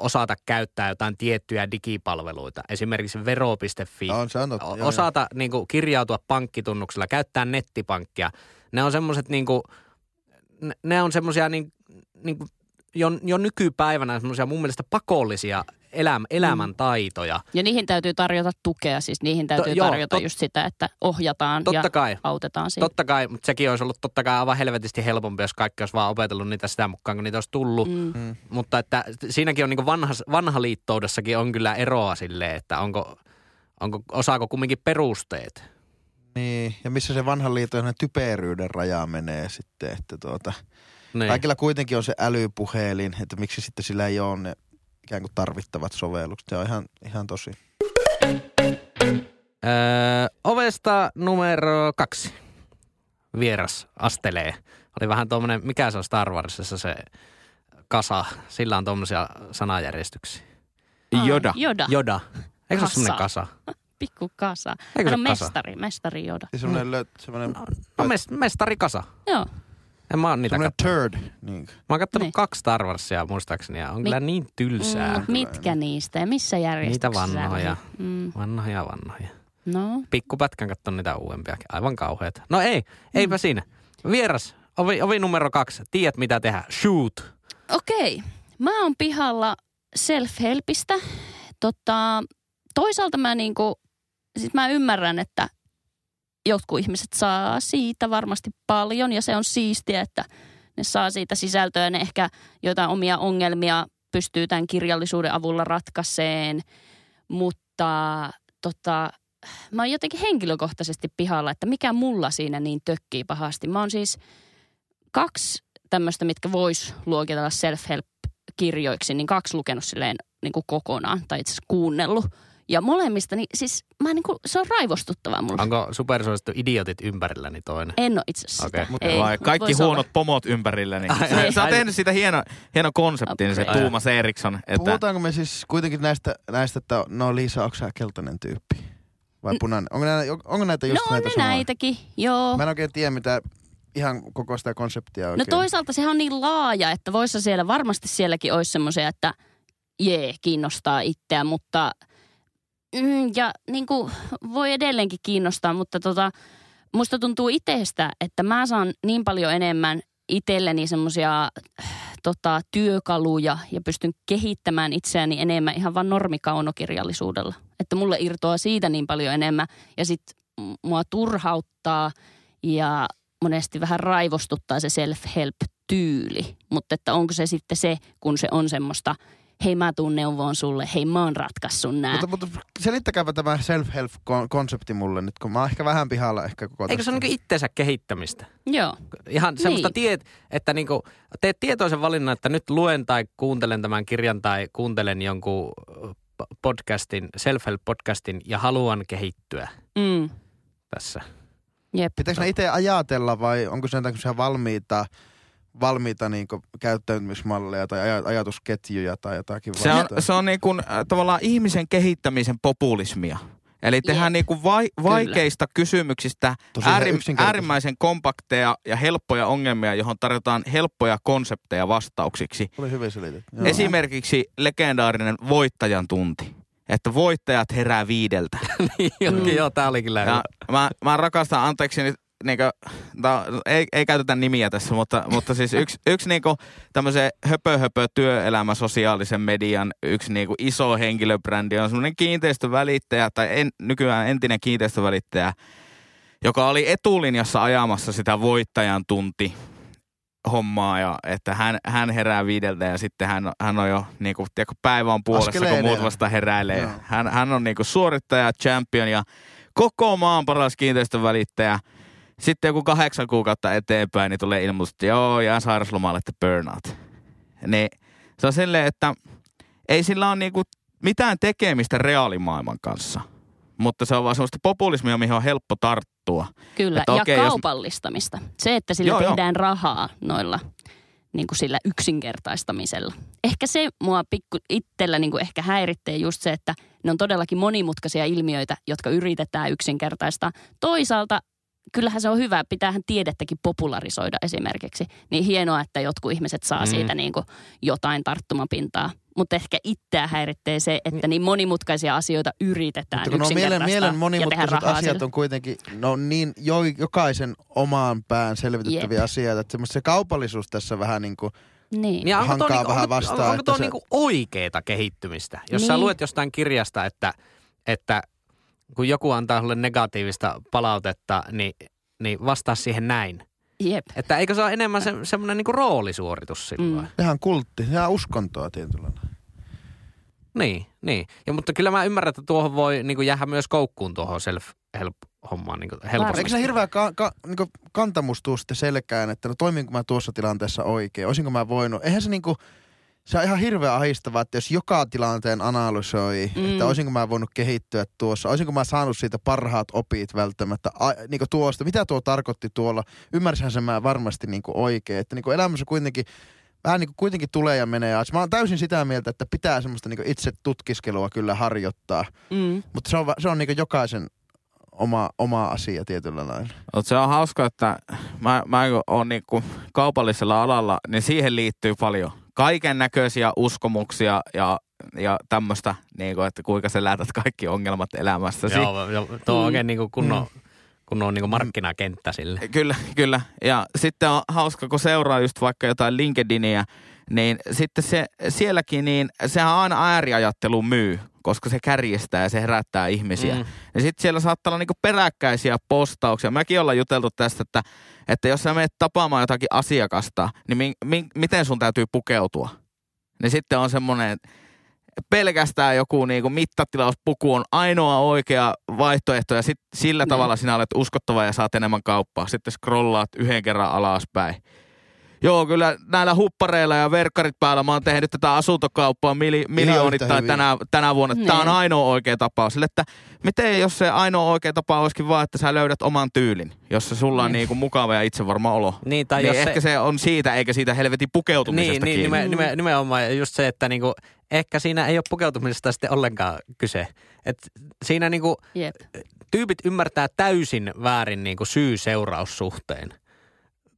osata käyttää jotain tiettyjä digipalveluita, esimerkiksi vero.fi, On, se on totta. O- joo, joo. osata niin kuin, kirjautua pankkitunnuksella, käyttää nettipankkia. Ne on semmoiset, niin kuin, ne, ne on semmoisia niin, niin kuin, jo, jo nykypäivänä semmoisia mun mielestä pakollisia eläm, elämäntaitoja. Ja niihin täytyy tarjota tukea, siis niihin täytyy To- joo, tarjota tot- just sitä, että ohjataan Totta ja kai. autetaan siinä. Totta kai, mutta sekin olisi ollut totta kai aivan helvetisti helpompi, jos kaikki olisi vaan opetellut niitä sitä mukaan, kun niitä olisi tullut. Mm. Mm. Mutta että siinäkin on niin vanha, vanha liittoudessakin on kyllä eroa silleen, että onko, onko, osaako kumminkin perusteet. Niin, ja missä se vanhan liiton typeryyden raja menee sitten, että tuota, Niin. kaikilla kuitenkin on se älypuhelin, että miksi sitten sillä ei ole ne ikään kuin tarvittavat sovellukset. Se on ihan, ihan tosi. Öö, ovesta numero kaksi. Vieras astelee. Oli vähän tuommoinen, mikä se on Star Warsissa se kasa. Sillä on tuommoisia sanajärjestyksiä. Aa, Joda. Joda. Joda. Eikö se ole semmoinen Kasa. Pikku kasa. Eikö se on kasa? mestari, mestari Joda. Semmoinen, löt, semmoinen, No mes, mestari kasa. Joo. En mä oon niitä kattonut. turd. Niin. Mä oon kattonut Niin. kaksi Star Warsia muistaakseni ja on Mi- kyllä niin tylsää. Mm, mitkä niistä ja missä järjestyksessä? Niitä vanhoja. Mm. Vanhoja, vanhoja. No, Pikkupätkän katson niitä uudempiakin. Aivan kauheita. No ei, eipä siinä. Vieras, ovi, ovi numero kaksi. Tiedät mitä tehdä. Shoot. okei. Mä oon pihalla self-helpistä. Tota, toisaalta mä niinku, siis mä ymmärrän, että jotkut ihmiset saa siitä varmasti paljon ja se on siistiä, että ne saa siitä sisältöä. Ne ehkä jotain omia ongelmia pystyy tämän kirjallisuuden avulla ratkaiseen, mutta tota, mä oon jotenkin henkilökohtaisesti pihalla, että mikä mulla siinä niin tökkii pahasti. Mä oon siis kaksi tämmöistä, mitkä vois luokitella self-help-kirjoiksi, niin kaksi lukenut silleen niin kuin kokonaan tai itse asiassa kuunnellut. Ja molemmista, niin siis mä niin kuin, se on raivostuttavaa mulle. Onko supersuosittu idiotit ympärilläni toinen? En ole itse asiassa. Mut Ei, vai kaikki huonot olla. pomot ympärillä. Niin. Ai, Sä, ai, sä oot tehnyt siitä hieno, hieno konseptin, se Upgrade. Tuumas Eriksson. Että, Puhutaanko me siis kuitenkin näistä, näistä että no Liisa, onko sä keltainen tyyppi? Vai punainen? Onko, näitä, onko näitä just No on näitä ne samoja? näitäkin, joo. Mä en oikein tiedä, mitä ihan koko sitä konseptia No oikein. toisaalta sehän on niin laaja, että voissa siellä varmasti sielläkin olisi semmoisia, että jee, kiinnostaa itseä, mutta mm, ja niin kuin voi edelleenkin kiinnostaa, mutta tota, musta tuntuu itsestä, että mä saan niin paljon enemmän itselleni semmoisia tota, työkaluja ja pystyn kehittämään itseäni enemmän ihan vaan normikaunokirjallisuudella. Että mulle irtoaa siitä niin paljon enemmän ja sit mua turhauttaa ja monesti vähän raivostuttaa se self-help-tyyli. Mutta että onko se sitten se, kun se on semmoista, hei mä tuun neuvoon sulle, hei mä oon ratkaissut nää. Mutta, mutta selittäkääpä tämä self-help-konsepti mulle nyt, kun mä oon ehkä vähän pihalla ehkä koko Eikö se ole niin itsensä kehittämistä? Joo. Ihan semmoista Niin. tiet, että niinku, teet tietoisen valinnan, että nyt luen tai kuuntelen tämän kirjan tai kuuntelen jonkun podcastin, self-help-podcastin ja haluan kehittyä Mm. tässä. Jep. Pitääkö ne itse ajatella vai onko se jotain valmiita, valmiita niin käyttäytymismalleja tai aj- ajatusketjuja tai jotakin Se on, se on niin kuin, äh, tavallaan ihmisen kehittämisen populismia. Eli tehdään niin kuin vai, vaikeista kysymyksistä Tosi äärim, äärimmäisen kompakteja ja helppoja ongelmia, johon tarjotaan helppoja konsepteja vastauksiksi. Oli hyvin selitetty. Joo. Esimerkiksi legendaarinen voittajan tunti. Että voittajat herää viideltä. niin, Mm. joo, tää oli kyllä Ja mä, mä rakastan, anteeksi nyt, niinkö, tää, ei, ei käytetä nimiä tässä, mutta, mutta siis yksi, yksi niinku tämmöisen höpö, höpö työelämä sosiaalisen median yksi niinku iso henkilöbrändi on semmoinen kiinteistövälittäjä tai en, nykyään entinen kiinteistövälittäjä, joka oli etulinjassa ajamassa sitä voittajan tunti hommaa ja että hän, hän herää viideltä ja sitten hän, hän on jo niinku, tiedätkö, päivä on puolessa, Askeleen kun muut vasta heräilee. Joo. Hän, hän on niinku suorittaja, champion ja koko maan paras kiinteistövälittäjä. Sitten joku kahdeksan kuukautta eteenpäin, niin tulee ilmoitus, että joo, jää sairauslomalle, että burnout. Niin se on silleen, että ei sillä ole niinku mitään tekemistä reaalimaailman kanssa. Mutta se on vaan semmoista populismia, mihin on helppo tarttua. Kyllä, Että ja okei, jos- kaupallistamista. Se, että sillä Joo, joo. tehdään rahaa noilla niin kuin sillä yksinkertaistamisella. Ehkä se mua pikku itsellä niin kuin ehkä häiritsee just se, että ne on todellakin monimutkaisia ilmiöitä, jotka yritetään yksinkertaistaa. Toisaalta kyllähän se on hyvä, pitäähän tiedettäkin popularisoida esimerkiksi. Niin hienoa, että jotkut ihmiset saa Mm. siitä niin kuin jotain tarttumapintaa. Mutta ehkä itseä häiritsee se, että niin monimutkaisia asioita yritetään Mutta kun nuo mielen, mielen monimutkaiset asiat sillä. on kuitenkin, no niin jo, jokaisen omaan pään selvitettäviä Jep. asioita. Että se kaupallisuus tässä vähän niin kuin, Niin. Ja onko tuo, hankaa niinku, vähän onko, vastaan, onko että tuo se- niinku oikeeta kehittymistä? Jos sä Niin. luet jostain kirjasta, että, että kun joku antaa sulle negatiivista palautetta, niin, niin vastaa siihen näin. Jep. Että eikö se ole enemmän se, semmoinen niinku roolisuoritus silloin? Mm. ihan kultti, ihan uskontoa tietyllä lailla. Niin, niin. Ja, mutta kyllä mä ymmärrän, että tuohon voi niin jäädä myös koukkuun tuohon self-help-hommaan niin helposti. Eikö se hirveä ka- ka- niin kantamus tuu sitten selkään, että no toiminko mä tuossa tilanteessa oikein, olisinko mä voinut. Eihän se niinku, se on ihan hirveä ahistavaa, että jos joka tilanteen analysoi, mm. Että olisinko mä voinut kehittyä tuossa, olisinko mä saanut siitä parhaat opit välttämättä, a, niin tuosta, mitä tuo tarkoitti tuolla, ymmärsinhän sen mä varmasti niin oikein, että niin elämässä kuitenkin vähän niin kuin kuitenkin tulee ja menee. Ja Mä oon täysin sitä mieltä, että pitää semmoista niin itse tutkiskelua kyllä harjoittaa, Mm. mutta se on, se on niin jokaisen oma, oma asia tietyllä lailla. Mutta se on hauska, että mä, mä oon niinku kaupallisella alalla, niin siihen liittyy paljon kaiken näköisiä uskomuksia ja, ja tämmöistä, niinku, että kuinka sä lähetät kaikki ongelmat elämässäsi. Joo, joo, tuo on Mm. oikein niin kuin kunnon, kunnon niin kuin markkinakenttä sille. Kyllä, kyllä. Ja sitten on hauska, kun seuraa just vaikka jotain LinkedInia, niin sitten se, sielläkin, niin sehän aina ääriajattelu myy, koska se kärjestää ja se herättää ihmisiä. Mm. Ja sitten siellä saattaa olla niinku peräkkäisiä postauksia. Mäkin ollaan juteltu tästä, että, että jos sä menet tapaamaan jotakin asiakasta, niin mi, mi, miten sun täytyy pukeutua? Niin sitten on semmoinen, pelkästään joku niinku mittatilauspuku on ainoa oikea vaihtoehto ja sit sillä Niin. tavalla sinä olet uskottava ja saat enemmän kauppaa. Sitten scrollaat yhden kerran alaspäin. Joo, kyllä näillä huppareilla ja verkkarit päällä mä oon tehnyt tätä asuntokauppaa mili, miljoonittain tänä, tänä vuonna. Tämä on Niin. ainoa oikea tapa. Sille, että miten jos se ainoa oikea tapa olisikin vaan, että sä löydät oman tyylin, jossa sulla on niinku mukava ja itsevarma olo. Niin, tai niin jos ehkä se... on siitä, eikä siitä helvetin pukeutumisesta Niin, niin kiinni. nime, nime, nimenomaan just se, että niinku, ehkä siinä ei ole pukeutumisesta sitten ollenkaan kyse. Et siinä niinku, Jep. tyypit ymmärtää täysin väärin niinku syy-seuraussuhteen.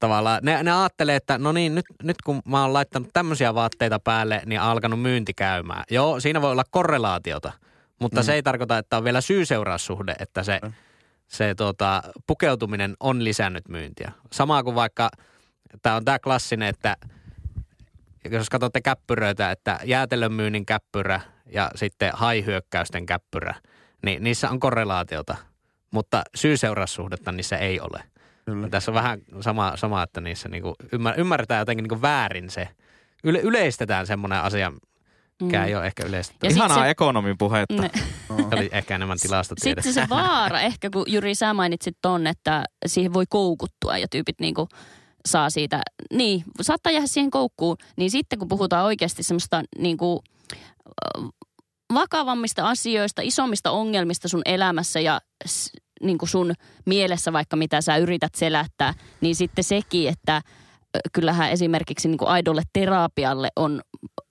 Tavallaan ne, ne ajattelee, että no niin, nyt, nyt kun mä oon laittanut tämmöisiä vaatteita päälle, niin on alkanut myynti käymään. Joo, siinä voi olla korrelaatiota, mutta mm. se ei tarkoita, että on vielä syy-seuraussuhde, että se, se tota, pukeutuminen on lisännyt myyntiä. Samaa kuin vaikka, tämä on tämä klassinen, että jos katsotte käppyröitä, että jäätelön myynnin käppyrä ja sitten haihyökkäysten käppyrä, niin niissä on korrelaatiota, mutta syy-seuraussuhdetta niissä ei ole. Kyllä. Tässä on vähän sama, sama että niissä niinku ymmär, ymmärretään jotenkin niinku väärin se. Yle, yleistetään semmoinen asia, mikä Mm. ei ole ehkä yleistetty. Ja Ihanaa se- ekonomin puhetta. Ne. Oli ehkä enemmän tilastotiedettä. Sitten se vaara ehkä, kun Jyri sä mainitsit ton, että siihen voi koukuttua ja tyypit niinku saa siitä, niin saattaa jäädä siihen koukkuun, niin sitten kun puhutaan oikeasti semmoista niinku vakavammista asioista, isommista ongelmista sun elämässä ja s- niinku sun mielessä vaikka mitä sä yrität selättää, niin sitten sekin, että kyllähän esimerkiksi niinku aidolle terapialle on,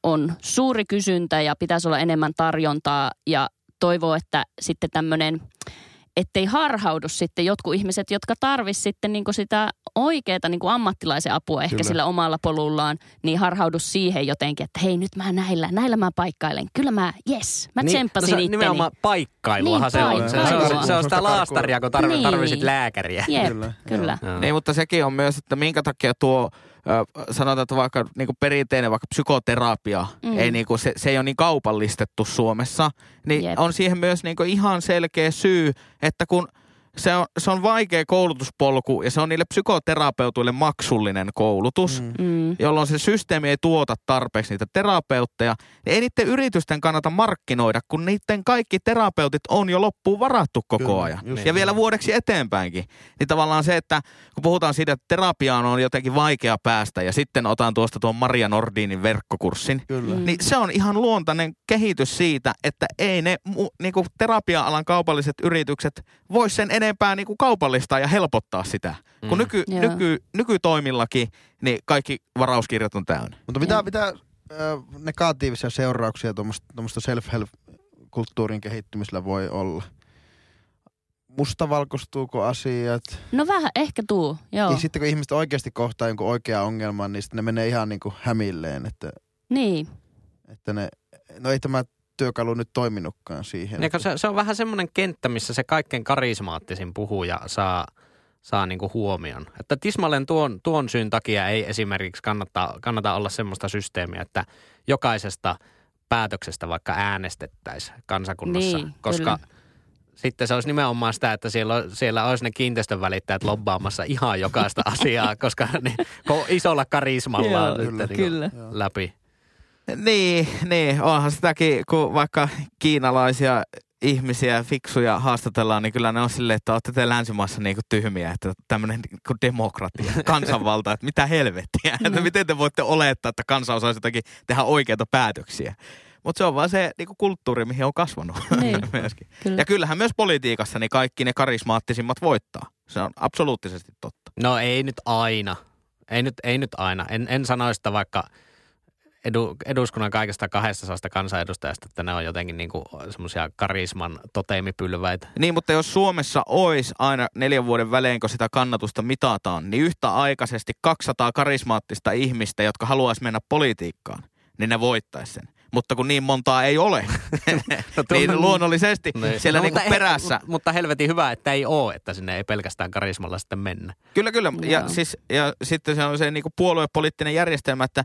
on suuri kysyntä ja pitäisi olla enemmän tarjontaa. Ja toivoo, että sitten tämmöinen, ettei harhaudu sitten jotkut ihmiset, jotka tarvis sitten niinku sitä oikeaa niinku ammattilaisen apua ehkä Kyllä. sillä omalla polullaan, niin harhaudu siihen jotenkin, että hei nyt mä näillä, näillä mä paikkailen. Kyllä mä, yes, mä tsemppasin no se on itteni. nimenomaan paikkailuahan Niin, se on. Se, se, on, se on sitä laastaria, kun tarvi, Niin. tarvisit lääkäriä. Jep, Kyllä, kyllä. Joo. Niin, mutta sekin on myös, että minkä takia tuo, sanotaan, että vaikka niinku perinteinen vaikka psykoterapia, Mm. ei niinku, se, se ei ole niin kaupallistettu Suomessa, niin Jep. on siihen myös niinku ihan selkeä syy, että kun se on, se on vaikea koulutuspolku ja se on niille psykoterapeutuille maksullinen koulutus, Mm. Mm. jolloin se systeemi ei tuota tarpeeksi niitä terapeutteja, niin ei niiden yritysten kannata markkinoida, kun niiden kaikki terapeutit on jo loppuun varattu koko Kyllä, ajan. just Ja niin. vielä vuodeksi eteenpäinkin. Niin tavallaan se, että kun puhutaan siitä, että terapiaan on jotenkin vaikea päästä ja sitten otan tuosta tuon Maria Nordinin verkkokurssin, Kyllä. Niin se on ihan luontainen kehitys siitä, että ei ne mu, niinku terapia-alan kaupalliset yritykset voi sen enempää niinku kaupallistaa ja helpottaa sitä. Kun Mm. nyky, Joo. nyky, nykytoimillakin niin kaikki varauskirjat on täynnä. Mutta mitä, mitä ö, negatiivisia seurauksia tuommoista self-help-kulttuurin kehittymisellä voi olla? Mustavalkoistuuko asiat? No vähän, ehkä tuu, joo. Niin sitten kun ihmiset oikeasti kohtaa jonkun oikean ongelman, niin sitten ne menee ihan niin kuin hämilleen, että, Niin, että ne, no ei tämä työkalu nyt toiminutkaan siihen. Eikö se, se on vähän semmoinen kenttä, missä se kaikkein karismaattisin puhuja saa, saa niinku huomion. Että tismalleen tuon, tuon syyn takia ei esimerkiksi kannata, kannata olla semmoista systeemiä, että jokaisesta päätöksestä vaikka äänestettäisiin kansakunnassa. Niin, koska kyllä. sitten se olisi nimenomaan sitä, että siellä, siellä olisi ne kiinteistön välittäjät lobbaamassa ihan jokaista asiaa, koska ne isolla karismalla Joo, on kyllä, niinku kyllä. läpi. Niin, niin, onhan sitäkin, kun vaikka kiinalaisia ihmisiä, fiksuja haastatellaan, niin kyllä ne on silleen, että olette te länsimaassa niin kuin tyhmiä, että tämmöinen niin demokratia, kansanvalta, että mitä helvettiä, että Mm. miten te voitte olettaa, että kansa osaisi jotakin tehdä oikeita päätöksiä. Mutta se on vaan se niin kuin kulttuuri, mihin on kasvanut Niin. myöskin. kyllä. Ja kyllähän myös politiikassa niin kaikki ne karismaattisimmat voittaa. Se on absoluuttisesti totta. No ei nyt aina. Ei nyt, ei nyt aina. En, en sano sitä vaikka edu, eduskunnan kaikesta 200 kansanedustajasta, että ne on jotenkin niinku semmoisia karisman toteemipylväitä. Niin, mutta jos Suomessa olisi aina neljän vuoden välein, kun sitä kannatusta mitataan, niin yhtäaikaisesti 200 karismaattista ihmistä, jotka haluaisi mennä politiikkaan, niin ne voittaisi sen. Mutta kun niin montaa ei ole, niin luonnollisesti siellä No, niinku mutta, perässä. He, mutta helvetin hyvä, että ei ole, että sinne ei pelkästään karismalla sitten mennä. Kyllä, kyllä. Ja, Joo. siis, ja sitten se on se niinku puoluepoliittinen järjestelmä, että,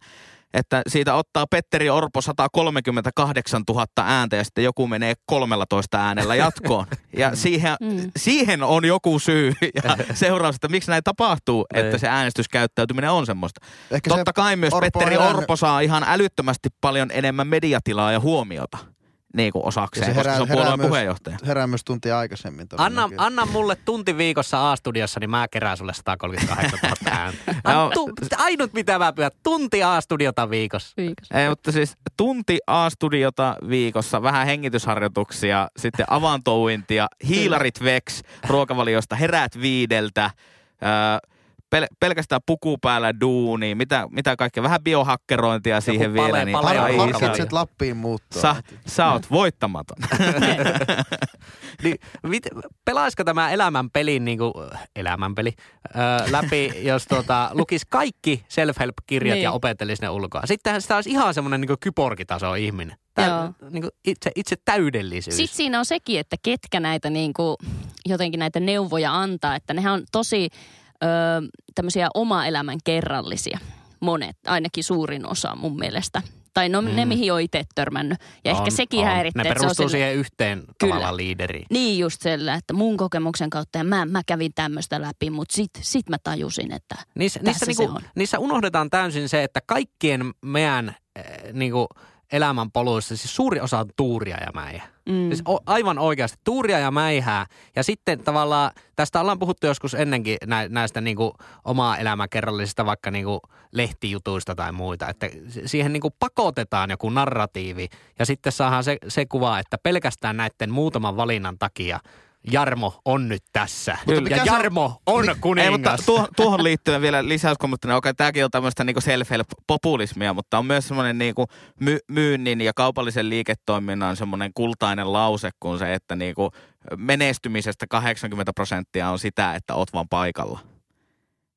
että siitä ottaa Petteri Orpo 138 000 ääntä ja sitten joku menee 13 äänellä jatkoon. Ja siihen, Mm. siihen on joku syy ja seuraus, että miksi näin tapahtuu, Ei. että se äänestyskäyttäytyminen on semmoista. Ehkä Totta kai myös Orpo Petteri Orpo saa ihan älyttömästi paljon enemmän mediatilaa ja huomiota. Niin kuin osakseen, Ja se koska herää- se on herää puolueen myös- puheenjohtaja. Herää myös tuntia aikaisemmin. Anna, todennäköisesti. anna mulle tunti viikossa A-studiossa, niin mä kerään sulle 138 000 ääntä. Tu- ainut mitä mä pyydän, tunti A-studiota viikossa. Viikossa. Ei, mutta siis tunti A-studiota viikossa, vähän hengitysharjoituksia, sitten avantouintia, hiilarit veks ruokavaliosta, herät viideltä, öö, pel- pelkästään puku päällä duuni, mitä, mitä kaikkea, vähän biohakkerointia siihen pale- vielä. Niin, pale- Ai, Harkitset sä, Lappiin muuttoa. sä, sä oot voittamaton. Niin, mit, pelaisiko tämä elämän pelin, niin kuin, elämänpeli, öö, läpi, jos tuota, lukisi kaikki self-help-kirjat Niin. ja opettelisi ne ulkoa. Sittenhän sitä olisi ihan semmoinen niin kyborgitaso ihminen. Joo. niin kuin itse, itse täydellisyys. Sitten siinä on sekin, että ketkä näitä niin kuin, jotenkin näitä neuvoja antaa, että nehän on tosi ö, tämmöisiä oma elämän kerrallisia. Monet, ainakin suurin osa mun mielestä. Tai no ne, Mm. mihin on itse törmännyt. Ja On, ehkä sekin on. häiritsee. Ne että se on perustuu siihen yhteen Kyllä. tavallaan liideriin. Niin just sillä, että mun kokemuksen kautta ja mä, mä kävin tämmöistä läpi, mutta sit, sit mä tajusin, että Niissä, Tässä niissä, se niinku, on. niissä unohdetaan täysin se, että kaikkien meidän äh, niinku, elämän poluissa, siis suuri osa on tuuria ja mäijä. mm, Siis o, aivan oikeasti, tuuria ja mäihää. Ja sitten tavallaan, tästä ollaan puhuttu joskus ennenkin nä, näistä niinku omaa elämäkerrallisista vaikka niinku lehtijutuista tai muita. Että si- siihen niinku pakotetaan joku narratiivi ja sitten saadaan se, se kuva, että pelkästään näiden muutaman valinnan takia Jarmo on nyt tässä. Kyllä. Ja on- Jarmo on Ei, mutta kuningas. tuohon, tuohon liittyen vielä lisäyskommenttina, okei, tämäkin on tämmöistä niinku self-help-populismia, mutta on myös semmoinen niinku my, myynnin ja kaupallisen liiketoiminnan semmoinen kultainen lause kuin se, että niinku menestymisestä 80 prosenttia on sitä, että oot vaan paikalla.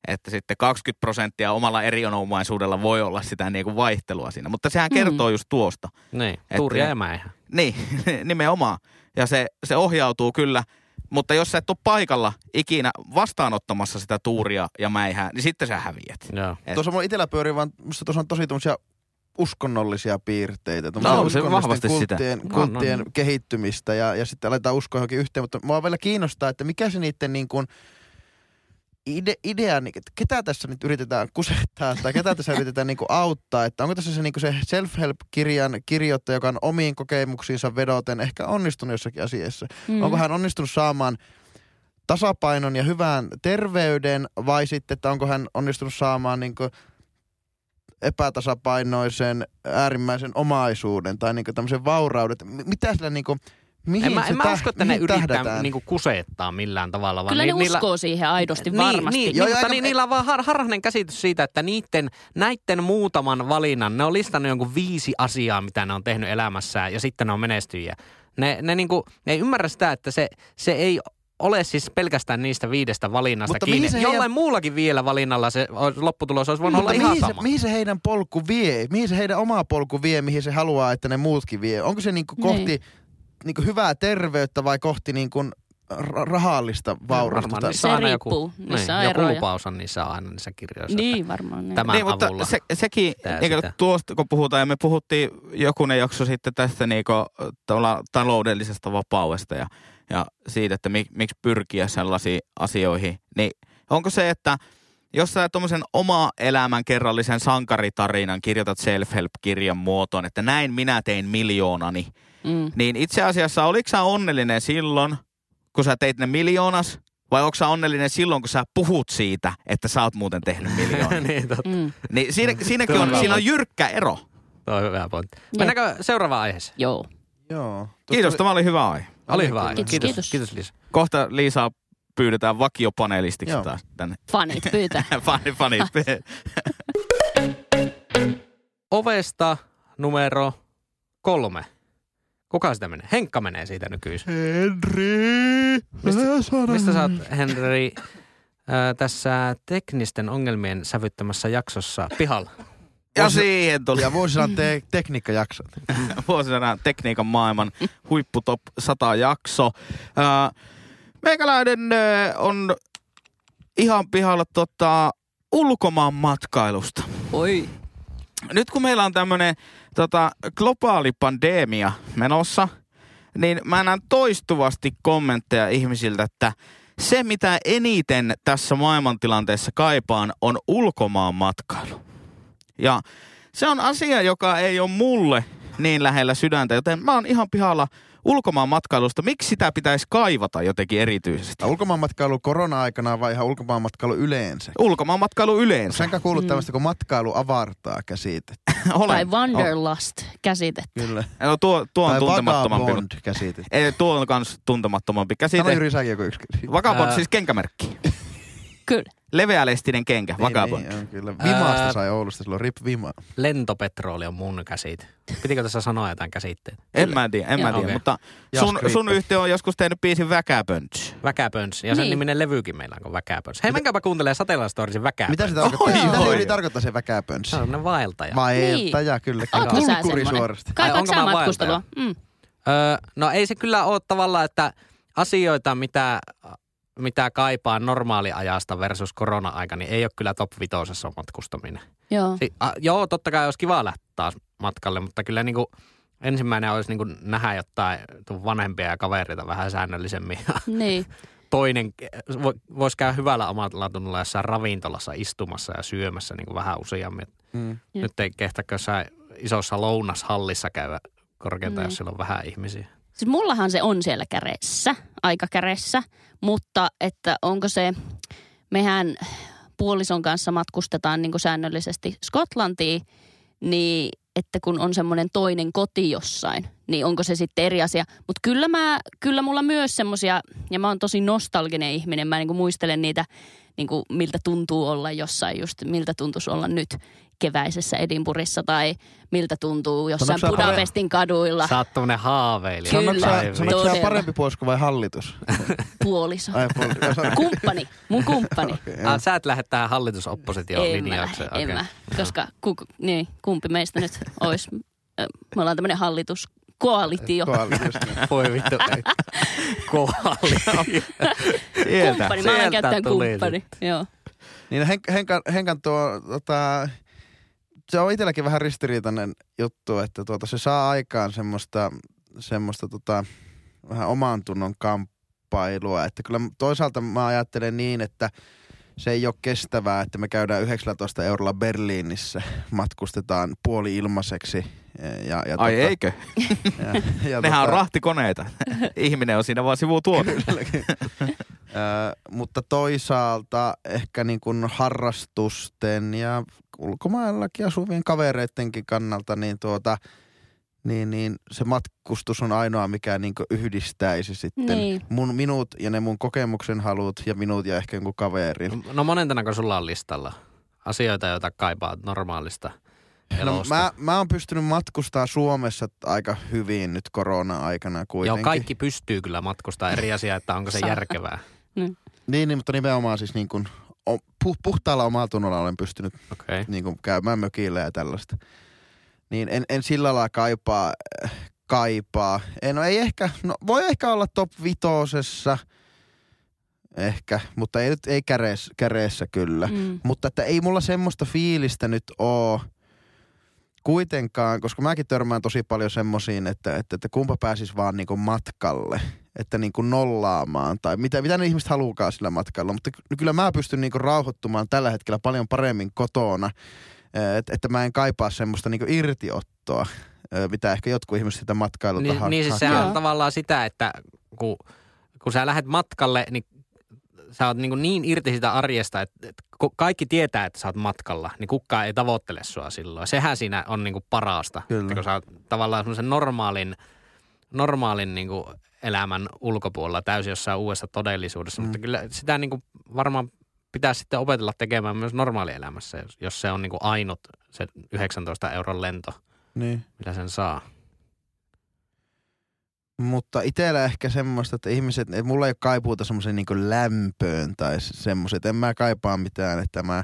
Että sitten 20 prosenttia omalla erinomaisuudella voi olla sitä niinku vaihtelua siinä. Mutta sehän Mm. kertoo just tuosta. Niin, Että- tuuria ja mäihää. Niin, nimenomaan. Ja se, se ohjautuu kyllä, mutta jos sä et ole paikalla ikinä vastaanottamassa sitä tuuria ja mäihää, niin sitten sä häviät. Joo. Et- Tuossa mulla itellä pyörii vaan, musta tuossa on tosi tämmöisiä uskonnollisia piirteitä. No, se vahvasti sitä. kulttien, No, no, kulttien no. kehittymistä ja, ja sitten aletaan uskoa johonkin yhteen. Mutta mua vielä kiinnostaa, että mikä se niiden niin kuin ide, idea, niin, että ketä tässä nyt yritetään kusettaa tai ketä tässä yritetään niin kuin auttaa. Että onko tässä se, niin kuin se self-help-kirjan kirjoittaja, joka on omiin kokemuksiinsa vedoten ehkä onnistunut jossakin asiassa. mm. Onko hän onnistunut saamaan tasapainon ja hyvän terveyden vai sitten, että onko hän onnistunut saamaan niin epätasapainoisen äärimmäisen omaisuuden tai niin tämmöisen vaurauden. Mitä sillä niin kuin, mihin En mä, se en mä täh- usko, että ne yrittää niinku kusettaa millään tavalla. Vaan Kyllä ne ni- uskoo siihen aidosti niin, varmasti. Niin, Joo, niin, mutta ni, niillä on vaan har, harhainen käsitys siitä, että niiden, näiden muutaman valinnan, ne on listannut jonkun viisi asiaa, mitä ne on tehnyt elämässään ja sitten ne on menestyjiä. Ne, ne, niinku, ne ei ymmärrä sitä, että se, se ei ole siis pelkästään niistä viidestä valinnasta Mutta kiinni. se Jollain heidän- muullakin vielä valinnalla se lopputulos olisi voinut olla Mutta ihan mihin sama. se, mihin se heidän polku vie? Mihin se heidän oma polku vie, mihin se haluaa, että ne muutkin vie? Onko se niinku kohti Niin. Niinku hyvää terveyttä vai kohti niinku ra- rahallista vaurautta? Varmaan Tai- niissä Se on. Joku, Niissä niin, on joku lupaus on niissä aina niissä kirjoissa. Niin varmaan. Niin. Tämän niin, mutta avulla. se, sekin, niin sitä. tuosta kun puhutaan, ja me puhuttiin jokunen jakso sitten tästä niin taloudellisesta vapaudesta ja, ja siitä, että mik, miksi pyrkiä sellaisiin asioihin, niin onko se, että jos sä tuommoisen oma elämän kerrallisen sankaritarinan kirjoitat self-help-kirjan muotoon, että näin minä tein miljoonani, Mm. niin itse asiassa oliko sä onnellinen silloin, kun sä teit ne miljoonas, vai onko sä onnellinen silloin, kun sä puhut siitä, että sä oot muuten tehnyt miljoonia? niin, totta. Mm. niin siinä, siinäkin on siinä on jyrkkä ero. Tuo on hyvä pointti. Mennäänkö seuraavaan aiheeseen? Joo. Joo. Kiitos, tämä oli hyvä aihe. Oli hyvä aihe. Kiitos, Kiitos, kiitos. kiitos Liisa. Kohta Liisaa pyydetään vakiopaneelistiksi Joo. taas tänne. Fanit pyytää. Fani, fanit. Ovesta numero kolme. Kuka sitä menee? Henkka menee siitä nykyisin. Henri! Mistä, mistä sä oot, Henri, ää, tässä teknisten ongelmien sävyttämässä jaksossa pihalla? ja siihen tuli Ja vuosisadan te- tekniikkajaksot. vuosisadan tekniikan maailman huipputop 100 jakso. Ää, Meikäläinen ää, on ihan pihalla tota, ulkomaan matkailusta. Oi. Nyt kun meillä on tämmöinen tota, globaali pandemia menossa, niin mä näen toistuvasti kommentteja ihmisiltä, että se mitä eniten tässä maailmantilanteessa kaipaan on ulkomaan matkailu. Ja se on asia, joka ei ole mulle niin lähellä sydäntä, joten mä oon ihan pihalla ulkomaan matkailusta. Miksi sitä pitäisi kaivata jotenkin erityisesti? Ulkomaan matkailu korona-aikana vai ihan ulkomaan matkailu yleensä? Ulkomaan matkailu yleensä. Senkä kuullut tämmöistä, kun matkailu avartaa käsite. Olen. Tai wanderlust käsite. Kyllä. No, tuo, tuo on tai tuntemattomampi. vagabond käsite. Ei, tuo on kans tuntemattomampi käsite. Sano Jyri säkin joku yksi. Vagabond, siis kenkämerkki. Kyllä. Leveälestinen kenkä. Niin, niin, on kyllä. Vimasta Ää. sai Oulusta silloin, rip Vima. Lentopetrooli on mun käsite. Pitikö tässä sanoa jotain käsitteitä? En mä tiedä, en mä tiedä. Okei. Mutta sun, sun yhtiö on joskus tehnyt biisin Väkäpönts. Väkäpöns. Ja sen Niin. niminen levykin meillä on kuin Väkäpöns. Hei, menkääpä kuuntelemaan Satellite Storiesin Väkäpöns. Mitä se tarkoittaa? Oi, Mitä se oi. yli tarkoittaa se väkäpönssi? Se on vaeltaja. Vaeltaja, kyllä. kyllä. Sä Kulkuri semmonen? suorasti. Ai, Kaipaatko onko sä mä matkustelua? Mm. Öö, no ei se kyllä ole tavallaan, että asioita, mitä, mitä kaipaa normaaliajasta versus korona-aika, niin ei ole kyllä top vitosessa matkustaminen. Joo. Si- a, joo, totta kai olisi kiva lähteä taas matkalle, mutta kyllä niin kuin ensimmäinen olisi niin kuin nähdä jotain vanhempia ja kavereita vähän säännöllisemmin. Niin. Toinen vo- voisi käydä hyvällä omalla tunnolla jossain ravintolassa istumassa ja syömässä niin kuin vähän useammin. Mm. Nyt ei kehtäkö jossain isossa lounashallissa käydä korkeintaan, Niin. jos siellä on vähän ihmisiä. Siis mullahan se on siellä kädessä, aika kädessä, mutta että onko se, mehän puolison kanssa matkustetaan niin kuin säännöllisesti Skotlantiin, niin että kun on semmoinen toinen koti jossain, niin onko se sitten eri asia. Mutta kyllä, mä, kyllä mulla myös semmoisia, ja mä oon tosi nostalginen ihminen, mä niinku muistelen niitä, niinku, miltä tuntuu olla jossain just, miltä tuntuisi olla nyt keväisessä Edinburghissa tai miltä tuntuu jossain Sanotko pare- Budapestin kaduilla. Sä oot tommonen haaveilija. Kyllä. Sanotko sä, parempi puolisko vai hallitus? puoliso. Ai, puolisko. Kumppani, mun kumppani. Joo. Ah, sä et lähde tähän hallitusopposition en lähde, en mä. Koska ku, niin, kumpi meistä nyt olisi, me ollaan tämmöinen hallituskoalitio. Koalitus, niin. Voi vittu. Koali. Sieltä. Kumppani, mä alan sieltä käyttää kumppani. Joo. Niin Henk, Henkan, Henkan tuo, tota, se on itselläkin vähän ristiriitainen juttu, että tuota, se saa aikaan semmoista, semmoista tota, vähän oman tunnon kamppailua. Että kyllä toisaalta mä ajattelen niin, että se ei ole kestävää, että me käydään 19 eurolla Berliinissä, matkustetaan puoli ilmaiseksi. Ja, ja Ai tota, eikö? Ja, ja Nehän on tota- rahtikoneita. Ihminen on siinä vaan sivutuote. Ö, mutta toisaalta ehkä niin kuin harrastusten ja ulkomaillakin asuvien kavereidenkin kannalta, niin, tuota, niin, niin se matkustus on ainoa, mikä niin kuin yhdistäisi sitten Niin. mun, minut ja ne mun kokemuksen halut ja minut ja ehkä jonkun kaverin. No monentanako sulla on listalla asioita, joita kaipaat normaalista No, mä, mä oon pystynyt matkustaa Suomessa aika hyvin nyt korona-aikana kuitenkin. Joo, kaikki pystyy kyllä matkustaa. Eri asia, että onko se järkevää. Niin, niin, mutta nimenomaan siis niin kuin, o- pu, puhtaalla omalla tunnolla olen pystynyt. Okay. niin kuin käymään mökillä ja tällaista. Niin en, en sillä lailla kaipaa, äh, kaipaa. En, no ei ehkä, no voi ehkä olla top vitosessa, ehkä, mutta ei nyt ei käreessä, käreessä kyllä. Mm. Mutta että ei mulla semmoista fiilistä nyt oo kuitenkaan, koska mäkin törmään tosi paljon semmosiin, että, että, että kumpa pääsis vaan niinku matkalle, että niinku nollaamaan tai mitä, mitä ne ihmiset haluukaan sillä matkalla. Mutta ky- kyllä mä pystyn niinku rauhoittumaan tällä hetkellä paljon paremmin kotona, että, että mä en kaipaa semmoista niinku irtiottoa, ö, mitä ehkä jotkut ihmiset sitä matkailulta Niin, ha- niin siis sehän on tavallaan sitä, että kun, kun sä lähdet matkalle, niin sä oot niin, niin irti sitä arjesta, että, että kun kaikki tietää, että sä oot matkalla, niin kukaan ei tavoittele sua silloin. Sehän siinä on niin kuin parasta, Kyllä. että kun sä oot tavallaan semmoisen normaalin, normaalin niin kuin elämän ulkopuolella täysin jossain uudessa todellisuudessa. Mm. Mutta kyllä sitä niin kuin varmaan pitää sitten opetella tekemään myös normaalielämässä, jos, jos se on niin kuin ainut se 19 euron lento, Niin. millä sen saa. Mutta itsellä ehkä semmoista, että ihmiset, että mulla ei ole kaipuuta semmoiseen niin lämpöön tai semmoiset. En mä kaipaa mitään, että mä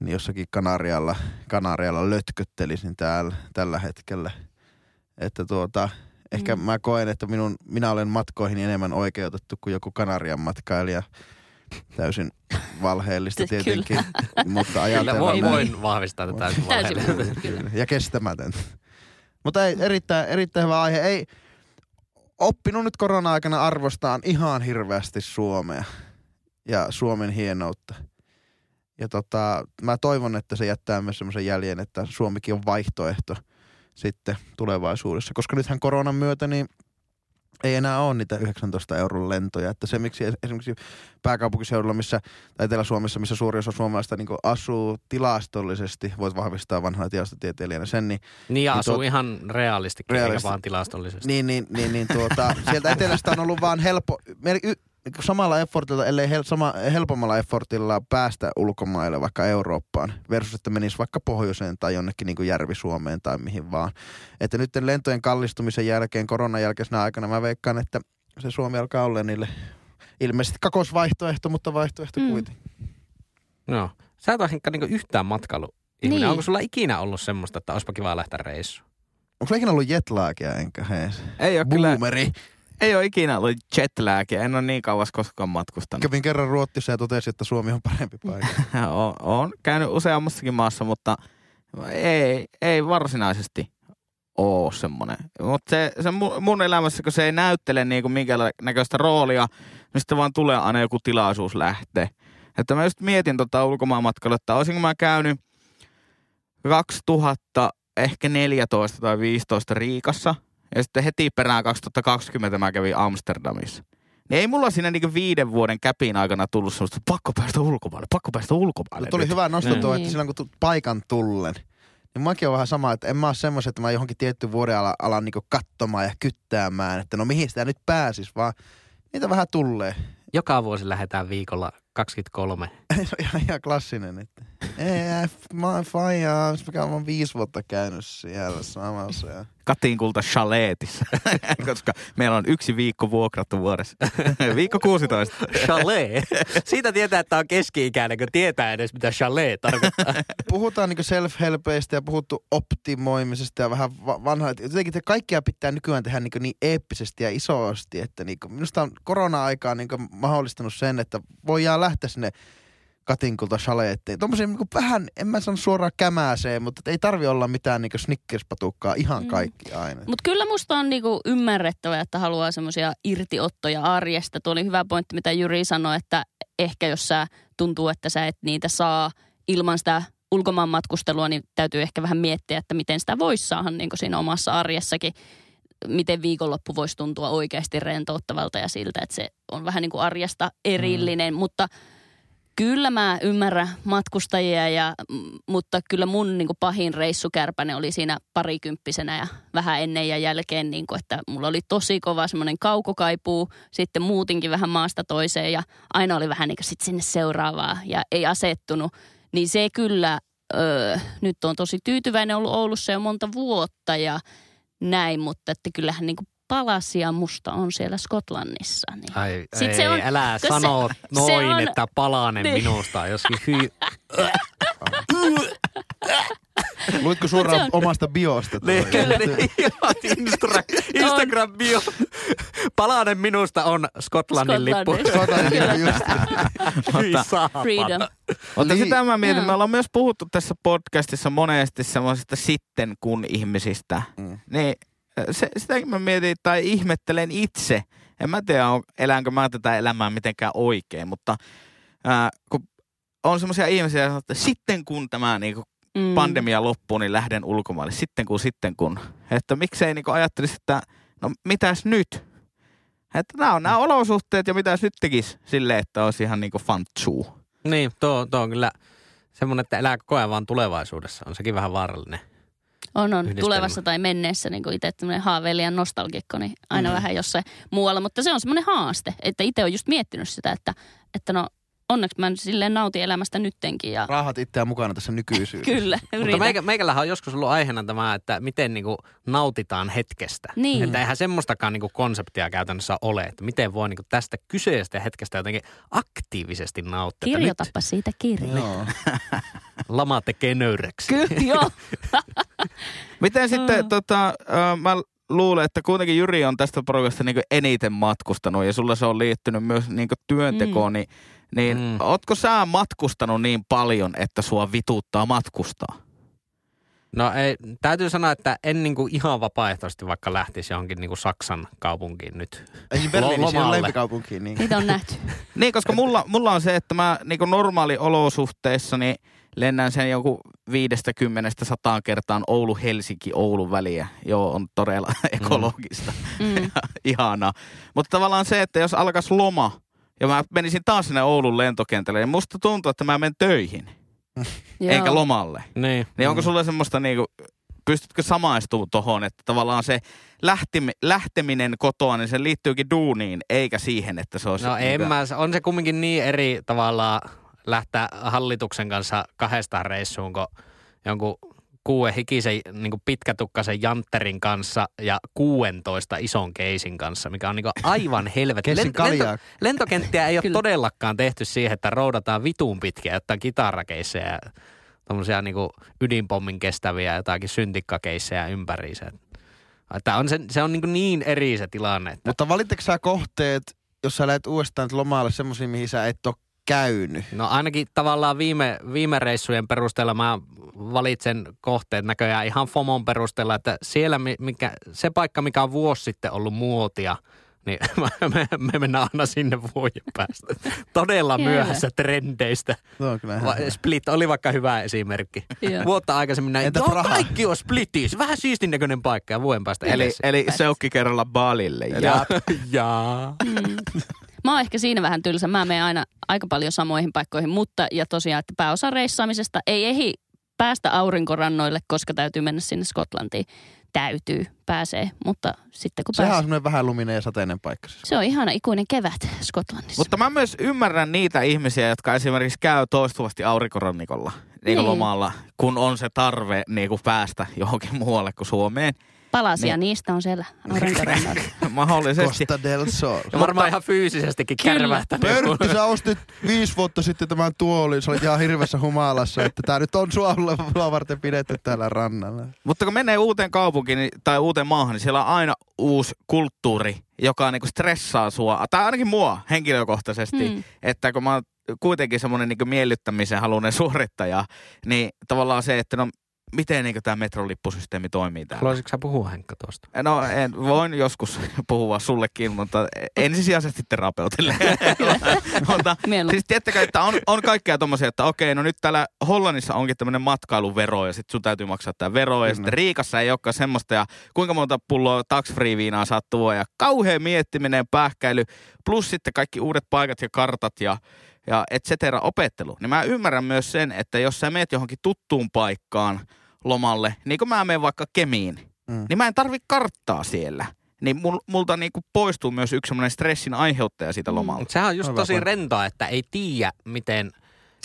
niin jossakin Kanarialla, Kanarialla lötköttelisin täällä, tällä hetkellä. Että tuota, ehkä Mm. mä koen, että minun, minä olen matkoihin enemmän oikeutettu kuin joku Kanarian matkailija. Täysin valheellista Kyllä. tietenkin, mutta Kyllä ajatellaan voin, näin. voin vahvistaa tätä täysin Täysin valheellisesti. Kyllä. Ja kestämätön. Mutta ei, erittäin, erittäin hyvä aihe. Ei oppinut nyt korona-aikana arvostaan ihan hirveästi Suomea ja Suomen hienoutta. Ja tota, mä toivon, että se jättää myös semmoisen jäljen, että Suomikin on vaihtoehto sitten tulevaisuudessa. Koska nythän koronan myötä niin ei enää ole niitä 19 euron lentoja. Että se, miksi esimerkiksi pääkaupunkiseudulla, missä, tai Etelä-Suomessa, missä suuri osa suomalaista niin asuu tilastollisesti, voit vahvistaa vanhana tilastotieteilijänä sen, niin Niin ja Niin asuu tuot- ihan realistikin, eikä Realisti- vaan tilastollisesti. niin, niin, niin, niin tuota, sieltä etelästä on ollut vaan helppo, samalla effortilla, ellei hel, sama, helpommalla effortilla päästä ulkomaille, vaikka Eurooppaan, versus että menisi vaikka pohjoiseen tai jonnekin niin kuin Järvi-Suomeen tai mihin vaan. Että nyt lentojen kallistumisen jälkeen, koronan jälkeisenä aikana, mä veikkaan, että se Suomi alkaa olla niille ilmeisesti kakosvaihtoehto, mutta vaihtoehto Mm. kuitenkin. No. Sä et ole Henkka niinku yhtään matkailu. Niin. Onko sulla ikinä ollut semmoista, että olisipa kiva lähteä reissuun? Onko sulla ikinä ollut jetlaagia enkä hei? Ei ole kyllä, Boomeri. Ei ole ikinä ollut jetlagia. En ole niin kauas koskaan matkustanut. Kävin kerran Ruotsissa ja totesin, että Suomi on parempi paikka. Oon, oon käynyt useammassakin maassa, mutta ei, ei varsinaisesti oo semmoinen. Mutta se, se mun, elämässä, kun se ei näyttele niinku minkä näköistä roolia, niin sitten vaan tulee aina joku tilaisuus lähteä. Että mä just mietin tota ulkomaanmatkailua, että olisinko mä käynyt 2000 ehkä 14 tai 15 Riikassa ja sitten heti perään 2020 mä kävin Amsterdamissa. Niin ei mulla siinä niinku viiden vuoden käpin aikana tullut semmoista, että pakko päästä ulkomaille, pakko päästä ulkomaille. Mutta tuli nyt. hyvä nosto tuo, Niin. että silloin kun tu- paikan tullen, niin mäkin on vähän sama, että en mä ole semmoisen, että mä johonkin tietty vuoden alan, alan niin katsomaan ja kyttäämään, että no mihin sitä nyt pääsis, vaan niitä vähän tulee. Joka vuosi lähdetään viikolla 23. Se on ihan, ihan klassinen, että ei, mä oon faija, mikä on viisi vuotta käynyt siellä samassa. Ja... Katin kulta chaletissa, koska meillä on yksi viikko vuokrattu vuodessa. viikko 16. Chalet. Siitä tietää, että on keski-ikäinen, kun tietää edes, mitä chalet tarkoittaa. Puhutaan niin self-helpeistä ja puhuttu optimoimisesta ja vähän va- vanhaa. Jotenkin te kaikkia pitää nykyään tehdä niin, niin eeppisesti ja isosti, että niin minusta on korona-aikaa niin mahdollistanut sen, että voidaan lähteä sinne katinkulta chaleettiin. Tuommoisia niin vähän, en mä sano suoraan kämääseen, mutta ei tarvi olla mitään niin snickerspatukkaa ihan Mm. kaikki aina. Mutta kyllä musta on niinku ymmärrettävää, että haluaa semmoisia irtiottoja arjesta. Tuo oli hyvä pointti, mitä Jyri sanoi, että ehkä jos sä tuntuu, että sä et niitä saa ilman sitä ulkomaan matkustelua, niin täytyy ehkä vähän miettiä, että miten sitä voisi saada niin siinä omassa arjessakin. Miten viikonloppu voisi tuntua oikeasti rentouttavalta ja siltä, että se on vähän niin kuin arjesta erillinen, mm. mutta Kyllä mä ymmärrän matkustajia, ja, mutta kyllä mun niin kuin pahin reissukärpäne oli siinä parikymppisenä ja vähän ennen ja jälkeen, niin kuin, että mulla oli tosi kova semmoinen kaukokaipuu, sitten muutinkin vähän maasta toiseen ja aina oli vähän niin kuin sit sinne seuraavaa ja ei asettunut. Niin se kyllä, öö, nyt on tosi tyytyväinen ollut Oulussa jo monta vuotta ja näin, mutta että kyllähän niin kuin palasia musta on siellä Skotlannissa. Niin. Ai, Sit ei, se on- älä se- sano se noin, on- että palanen Niin. minusta joskin hy... Luitko Se suoraan on- omasta biosta? Niin, niin, Instagram, Instagram bio. Palanen minusta on Skotlannin lippu. Skotlannin just. Saapana. Freedom. Mutta Niin. sitä mä mietin, me ollaan myös puhuttu tässä podcastissa monesti semmoisista sitten kun ihmisistä. Mm. Niin se, sitäkin mä mietin tai ihmettelen itse. En mä tiedä, on- elänkö mä tätä elämää mitenkään oikein, mutta ää, kun on semmoisia ihmisiä, jotka että sitten kun tämä niinku Mm. pandemia loppuu, niin lähden ulkomaille. Sitten kun, sitten kun. Että miksei niinku ajattelisi, että no mitäs nyt? Että nämä on nämä olosuhteet ja mitäs nyt tekisi silleen, että olisi ihan niinku fantsuu. Niin, tuo, tuo on kyllä semmoinen, että elää koko ajan vaan tulevaisuudessa. On sekin vähän vaarallinen. On, on. Yhdistelmä. Tulevassa tai menneessä, niin kuin itse tämmöinen haaveilijan nostalgikko, niin aina Mm. vähän jossain muualla. Mutta se on semmoinen haaste, että itse on just miettinyt sitä, että, että no onneksi mä nyt silleen nautin elämästä nyttenkin ja Rahat itseään mukana tässä nykyisyydessä. kyllä, Mutta yritän. meikä, meikälähän on joskus ollut aiheena tämä, että miten niinku nautitaan hetkestä. Niin. Että eihän semmoistakaan niinku konseptia käytännössä ole, että miten voi niinku tästä kyseisestä hetkestä jotenkin aktiivisesti nauttia. Kirjoitapa siitä kirja. Joo. Nyt lama tekee nöyreksi. Kyllä, joo. Miten sitten, Mm. tota, mä luulen, että kuitenkin Jyri on tästä porukasta niin eniten matkustanut ja sulla se on liittynyt myös niin työntekoon, mm. niin, niin Mm. ootko sä matkustanut niin paljon, että sua vituttaa matkustaa? No ei, täytyy sanoa, että en niinku ihan vapaaehtoisesti vaikka lähtisi johonkin niinku Saksan kaupunkiin nyt. Ei Berliini, siinä on. Niin. Niitä on nähty. Niin, koska mulla, mulla on se, että mä niin normaali olosuhteissa, niin lennän sen joku 50 sataan kertaan Oulu-Helsinki-Oulun väliä. Joo, on todella ekologista. Mm. Ihanaa. Mutta tavallaan se, että jos alkaisi loma ja mä menisin taas sinne Oulun lentokentälle, niin musta tuntuu, että mä menen töihin, eikä lomalle. Niin. Niin onko sulle semmoista niinku, pystytkö samaistumaan tohon, että tavallaan se lähtimi, lähteminen kotoa, niin se liittyykin duuniin, eikä siihen, että se olisi... No en niinku- mä, on se kumminkin niin eri tavallaan lähteä hallituksen kanssa kahdestaan reissuun, kun jonkun kuuden hikisen niin pitkätukkaisen jantterin kanssa ja 16 ison keisin kanssa, mikä on niin aivan helvetin. Keissin kaljaa. lentokenttiä ei ole Kyllä. todellakaan tehty siihen, että roudataan vituun pitkiä jotain kitarakeisseja ja tommosia niin ydinpommin kestäviä jotakin syntikkakeissejä ympäriinsä. Että on se, se on niin, niin eri se tilanne, että Mutta valitteko sä kohteet, jos sä lähdet uudestaan lomalle semmoisia, mihin sä et ole käynyt? No ainakin tavallaan viime, viime reissujen perusteella mä valitsen kohteet näköjään ihan FOMon perusteella, että siellä mi- mikä, se paikka, mikä on vuosi sitten ollut muotia, niin me, me mennään aina sinne vuoden päästä. Todella myöhässä trendeistä. Kyllä Va-. Split oli vaikka hyvä esimerkki. Joo. Vuotta aikaisemmin näin, Entä joo Praha? kaikki on Splitissä, vähän siistin näköinen paikka ja vuoden päästä Eli, eli seukki kerralla Balille. Ja, ja, ja. Mm. Mä oon ehkä siinä vähän tylsä. Mä menen aina aika paljon samoihin paikkoihin, mutta ja tosiaan, että pääosa reissaamisesta ei ehdi päästä aurinkorannoille, koska täytyy mennä sinne Skotlantiin. Täytyy, pääsee, mutta sitten kun Sehän on pääsee. semmoinen vähän luminen ja sateinen paikka. siis. Se on ihana ikuinen kevät Skotlannissa. Mutta mä myös ymmärrän niitä ihmisiä, jotka esimerkiksi käy toistuvasti aurinkorannikolla niin Niin. lomalla, kun on se tarve niin kuin päästä johonkin muualle kuin Suomeen. Palasia Niin. niistä on siellä. Mahdollisesti. Costa del Sol. ja varmaan ihan fyysisestikin kärvähtänyt. Pörtti, sä ostit viisi vuotta sitten tämän tuolin. Sä olit ihan hirveässä humalassa, että tää nyt on sua varten pidetty täällä rannalla. Mutta kun menee uuteen kaupunkiin niin- tai uuteen maahan, niin siellä on aina uusi kulttuuri, joka niinku stressaa sua. Tai ainakin mua henkilökohtaisesti. Mm. Että kun mä oon kuitenkin semmoinen niinku miellyttämisen halunen suorittaja, niin tavallaan se, että no miten niinku tämä metrolippusysteemi toimii täällä. Haluaisitko sä puhua Henkka tuosta? No en, voin joskus puhua sullekin, mutta ensisijaisesti terapeutille. mutta siis tiedättekö, että on, on kaikkea tommosia, että okei, no nyt täällä Hollannissa onkin tämmöinen matkailuvero ja sitten sun täytyy maksaa tämä vero ja sitten Riikassa ei olekaan semmoista ja kuinka monta pulloa tax free viinaa saat tuoda ja kauhea miettiminen, pähkäily, plus sitten kaikki uudet paikat ja kartat ja ja et cetera opettelu. Niin mä ymmärrän myös sen, että jos sä meet johonkin tuttuun paikkaan lomalle, niin kuin mä menen vaikka Kemiin, Mm. niin mä en tarvi karttaa siellä. Niin mul, multa niinku poistuu myös yksi semmoinen stressin aiheuttaja siitä lomalta. Mutta sehän on just Hyvä tosi rentoa, että ei tiedä, miten...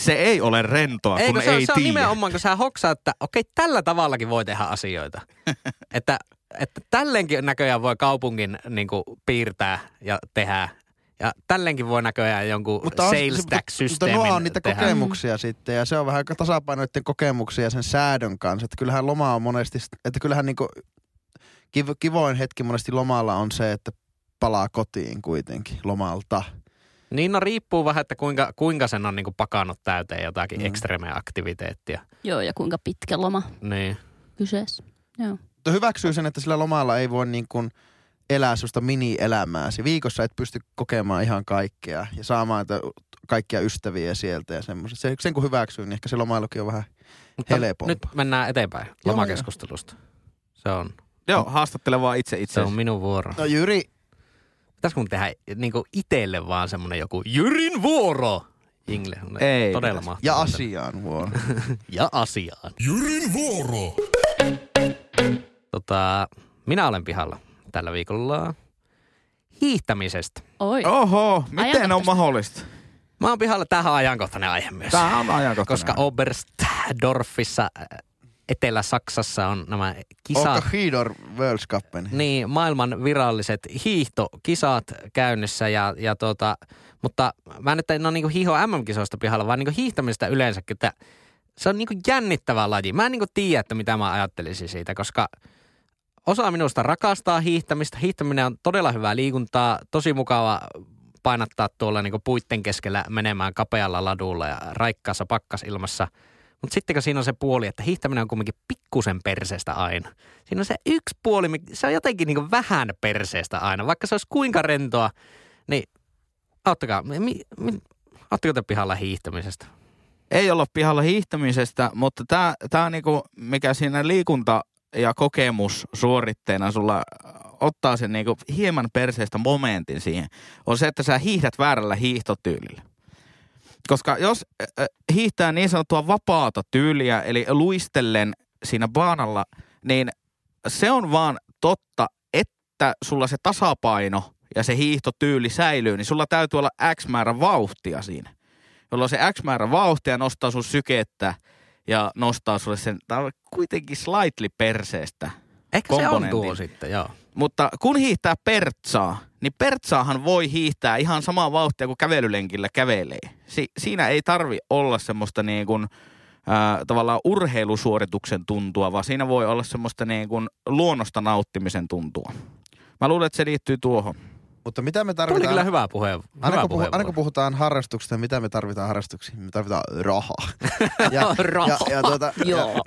Se ei ole rentoa, Ei, kun kun se, on- ei se on nimenomaan, kun sä hoksaat, että okei, tällä tavallakin voi tehdä asioita. että, että tälleenkin näköjään voi kaupungin niin kuin, piirtää ja tehdä. Ja tälleenkin voi näköjään jonkun Mutta, on, sales se- mutta, tax-systeemin mutta nuo on niitä tehdä. kokemuksia sitten ja se on vähän tasapainoiden kokemuksia ja sen säädön kanssa. Että kyllähän loma on monesti, että kyllähän niinku kiv, kivoin hetki monesti lomalla on se, että palaa kotiin kuitenkin lomalta. Niin no riippuu vähän, että kuinka, kuinka sen on niin kuin pakannut täyteen jotakin Mm. mm. ekstreme-aktiviteettia. Joo, ja kuinka pitkä loma Niin. kyseessä. Joo. Mutta hyväksyy sen, että sillä lomalla ei voi niin kuin elää sellaista mini-elämääsi. Viikossa et pysty kokemaan ihan kaikkea ja saamaan että kaikkia ystäviä sieltä ja semmoista. Se, sen kun hyväksyy, niin ehkä se lomailukin on vähän Mutta Helpompaa. nyt mennään eteenpäin lomakeskustelusta. Se on, Joo, haastattele vaan itse se itse. on minun vuoro. No Jyri, Pitäisikö mun tehdä niin itselle vaan semmonen joku Jyrin vuoro? Jingle. Ei Todella mahtavaa. ja asiaan vuoro. Ja asiaan. Jyrin vuoro. Tota, minä olen pihalla tällä viikolla hiihtämisestä. Oi. Oho, miten on mahdollista? Mä oon pihalla tähän ajankohtainen aihe myös. Tämä on ajankohtainen. Koska Oberstdorfissa äh, Etelä-Saksassa on nämä kisat. Onko Hidor World Cup? Niin, maailman viralliset hiihtokisat käynnissä ja, ja tota, mutta mä nyt en ole niinku hiiho MM-kisoista pihalla, vaan niinku hiihtämistä yleensäkin, että se on niinku jännittävä laji. Mä en niinku tiedä, että mitä mä ajattelisin siitä, koska osa minusta rakastaa hiihtämistä. Hiihtäminen on todella hyvää liikuntaa, tosi mukava painattaa tuolla niinku puitten keskellä menemään kapealla ladulla ja raikkaassa pakkasilmassa. Mutta sitten kun siinä on se puoli, että hiihtäminen on kuitenkin pikkusen perseestä aina. Siinä on se yksi puoli, se on jotenkin niinku vähän perseestä aina. Vaikka se olisi kuinka rentoa, niin auttakaa, mi, mi, ootteko te pihalla hiihtämisestä? ei olla pihalla hiihtämisestä, mutta tämä tää niinku, mikä siinä liikunta ja kokemus suoritteena sulla ottaa sen niinku hieman perseestä momentin siihen, on se, että sä hiihdät väärällä hiihtotyylillä. Koska jos hiihtää niin sanottua vapaata tyyliä, eli luistellen siinä baanalla, niin se on vaan totta, että sulla se tasapaino ja se hiihtotyyli säilyy, niin sulla täytyy olla X määrä vauhtia siinä. Jolloin se X määrä vauhtia nostaa sun sykettä ja nostaa sulle sen, tää on kuitenkin slightly perseestä. Ehkä se on tuo sitten, joo. Mutta kun hiihtää pertsaa, niin pertsaahan voi hiihtää ihan samaa vauhtia kuin kävelylenkillä kävelee. Si- siinä ei tarvi olla semmoista niin kuin, ää, tavallaan urheilusuorituksen tuntua, vaan siinä voi olla semmoista niin kuin luonnosta nauttimisen tuntua. Mä luulen, että se liittyy tuohon. Mutta mitä me tarvitaan? kyllä hyvä puhe. Aina kun, puhu, aina kun puhutaan harrastuksista, mitä me tarvitaan harrastuksiin? Me tarvitaan rahaa. Rahaa. ja, ja, tuota, Joo.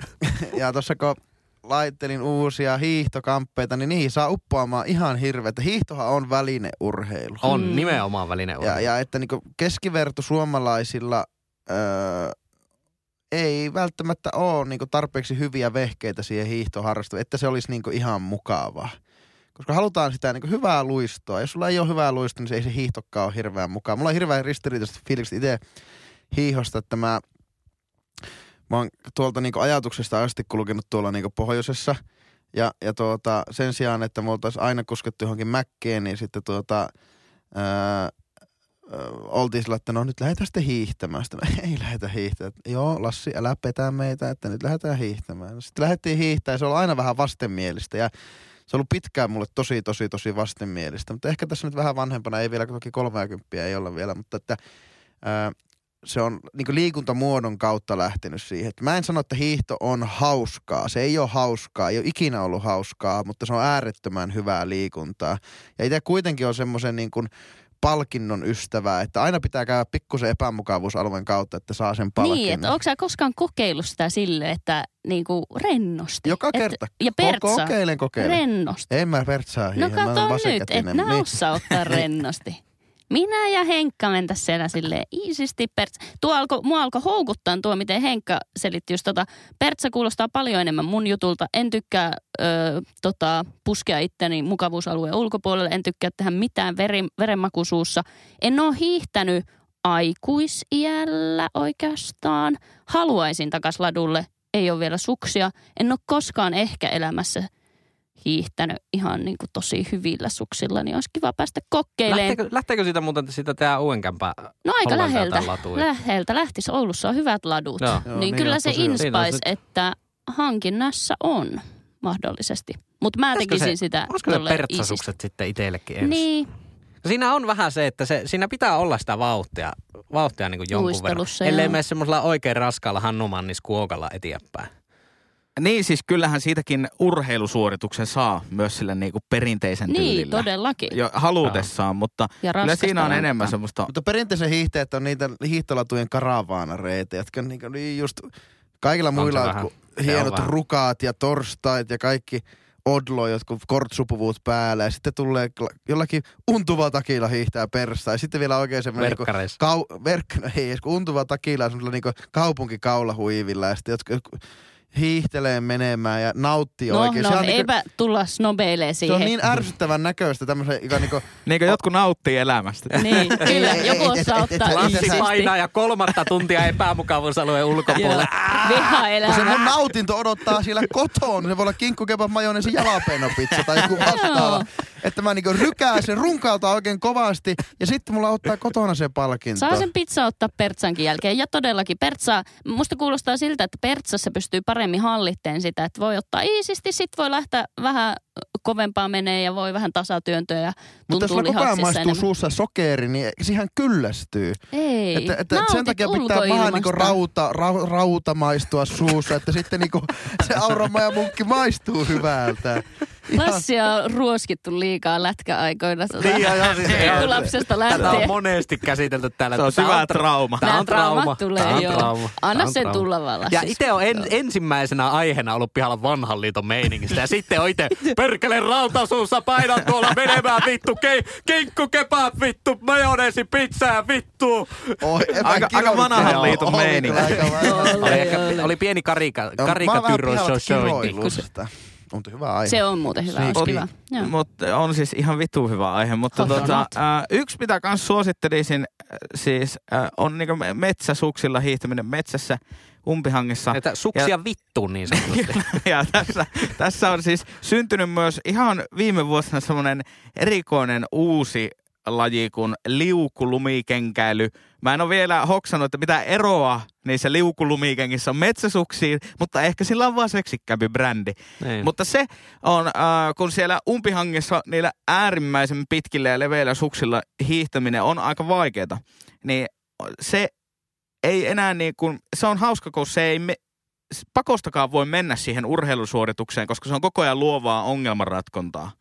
ja, ja tuossa kun laittelin uusia hiihtokamppeita, niin niihin saa uppoamaan ihan hirveätä. Hiihtohan on välineurheilu. On Mm. nimenomaan väline Ja, ja että niinku keskiverto suomalaisilla öö, ei välttämättä ole niinku tarpeeksi hyviä vehkeitä siihen hiihtoharrastukseen, että se olisi niinku ihan mukavaa. Koska halutaan sitä niinku hyvää luistoa. Jos sulla ei ole hyvää luistoa, niin se ei se hiihtokkaan ole hirveän mukaan. Mulla on hirveän ristiriitaiset fiilikset itse hiihosta, että mä, mä oon tuolta niinku ajatuksesta asti kulkenut tuolla niinku pohjoisessa. Ja, ja tuota, sen sijaan, että me oltaisiin aina kuskettu johonkin mäkkeen, niin sitten tuota, ää, ö, oltiin sillä, että no nyt lähdetään sitten hiihtämään. Sitten no, ei lähdetä hiihtämään. Joo, Lassi, älä petä meitä, että nyt lähdetään hiihtämään. Sitten lähdettiin hiihtämään ja se on aina vähän vastenmielistä. Ja se on ollut pitkään mulle tosi, tosi, tosi vastenmielistä. Mutta ehkä tässä nyt vähän vanhempana, ei vielä, toki 30 ei olla vielä, mutta että ää, se on niin liikuntamuodon kautta lähtenyt siihen. Että mä en sano, että hiihto on hauskaa. Se ei ole hauskaa, ei ole ikinä ollut hauskaa, mutta se on äärettömän hyvää liikuntaa. Ja itse kuitenkin on semmoisen niin kuin palkinnon ystävää, että aina pitää käydä pikkusen epämukavuusalueen kautta, että saa sen palkinnon. Niin, että onko sä koskaan kokeillut sitä sille, että niinku rennosti? Joka Et- kerta. Ja pertsaa. Kokeilen, kokeilen. Rennosti. En mä pertsaa No kato nyt, vasenkätinen. et nää osaa ottaa rennosti. Minä ja Henkka mentäs siellä silleen iisisti pertsa. Tuo alko, mua alkoi houkuttaa tuo, miten Henkka selitti just tota. Pertsa kuulostaa paljon enemmän mun jutulta. En tykkää ö, tota, puskea itteni mukavuusalueen ulkopuolelle. En tykkää tehdä mitään veri, verenmakuisuussa. En ole hiihtänyt aikuisiällä oikeastaan. Haluaisin takas ladulle. Ei ole vielä suksia. En ole koskaan ehkä elämässä hiihtänyt ihan niin kuin tosi hyvillä suksilla, niin olisi kiva päästä kokeilemaan. Lähteekö, lähteekö siitä muuten sitä tehdään uuden kämpää? No aika läheltä. Läheltä lähtisi. Oulussa on hyvät ladut. Joo. Joo, niin, niin kyllä se inspais, että hankinnassa on mahdollisesti. Mutta mä Olisiko tekisin se- sitä Olisiko ne tolleen pertsasukset sitten itsellekin ensin? Niin, Siinä on vähän se, että se, siinä pitää olla sitä vauhtia, vauhtia niin kuin jonkun verran. Ellei mene semmoisella oikein raskaalla hannumannis kuokalla eteenpäin. Niin siis kyllähän siitäkin urheilusuorituksen saa myös sillä niinku perinteisen niin tyylillä. todellakin. Jo halutessaan, mutta Ja kyllä siinä on enemmän semmoista... Mutta perinteisen hiihteet on niitä hiihtolatujen karavaanareita, jotka on niin, niin just kaikilla muilla on ku- hienot vähän. rukaat ja torstait ja kaikki odlo, jotkut kortsupuvut päällä ja sitten tulee jollakin untuva takilla hiihtää persta ja sitten vielä oikein semmoinen niinku kau, verk, no ei untuva takilla on semmoilla niinku kaupunkikaulahuivilla ja sitten jotkut hiihtelee menemään ja nauttii No, oikein. no se, on niinku, eipä tulla snobeilee se siihen. on niin ärsyttävän näköistä tämmöisen, joka niinku, Niin kuin jotkut nauttii elämästä. Niin, kyllä. Joku osaa ottaa Lassi painaa ja kolmatta tuntia epämukavuusalueen ulkopuolelle. Viha kun se elämä. mun nautinto odottaa siellä kotona, se voi olla kinkkukebab, majoneesi, jalapeno-pizza tai joku vastaava. Että mä niinku rykään sen runkauta oikein kovasti ja sitten mulla ottaa kotona se palkinto. Saa sen pizza ottaa Pertsankin jälkeen. Ja todellakin Pertsa, musta kuulostaa siltä, että Pertsassa pystyy paremmin hallitteen sitä, että voi ottaa iisisti, sit voi lähteä vähän kovempaa menee ja voi vähän tasatyöntöä ja Mutta jos tuntuu koko ajan maistuu enemmän. suussa sokeri, niin siihen kyllästyy. Ei, Että, että sen takia pitää vähän niinku rauta, ra, rauta maistua suussa, että sitten niinku se auroma ja munkki maistuu hyvältä. Lassia on ruoskittu liikaa lätkäaikoina. Tota, Niin, joo, joo, siis- lapsesta Tätä on lähtien. monesti käsitelty täällä. Se on syvä tra- trauma. Tää Nämä on trauma. tulee, Tää on joo. trauma. Anna sen tulla vaan, Ja itse on en, ensimmäisenä aiheena ollut pihalla vanhan liiton meiningistä. Ja sitten on itse, perkele rautasuussa, painan tuolla menemään vittu, ke, kinkku kebab vittu, majoneesi, pizzaa vittu. Oi, Aika- aika vanhan liiton meininki. vanhan. Oli, Oli, oli. oli pieni karika, Mä oon Mutta hyvä aihe. Se on muuten hyvä, Niin. olisi kiva. Joo. Mutta on siis ihan vitu hyvä aihe. Mutta Hot tota, ää, yksi, mitä kans suosittelisin, ää, siis ää, on niinku metsäsuksilla hiihtäminen metsässä umpihangissa. Että suksia vittuun niin sanotusti. Ja tässä, tässä on siis syntynyt myös ihan viime vuosina semmoinen erikoinen uusi laji kuin liukulumikenkäily. Mä en ole vielä hoksannut, että mitä eroa niissä liukulumikenkissä on metsäsuksiin, mutta ehkä sillä on vaan seksikkäämpi brändi. Niin. Mutta se on, äh, kun siellä umpihangissa niillä äärimmäisen pitkillä ja leveillä suksilla hiihtäminen on aika vaikeaa, niin se ei enää niin kuin, se on hauska, kun se ei me, pakostakaan voi mennä siihen urheilusuoritukseen, koska se on koko ajan luovaa ongelmanratkontaa.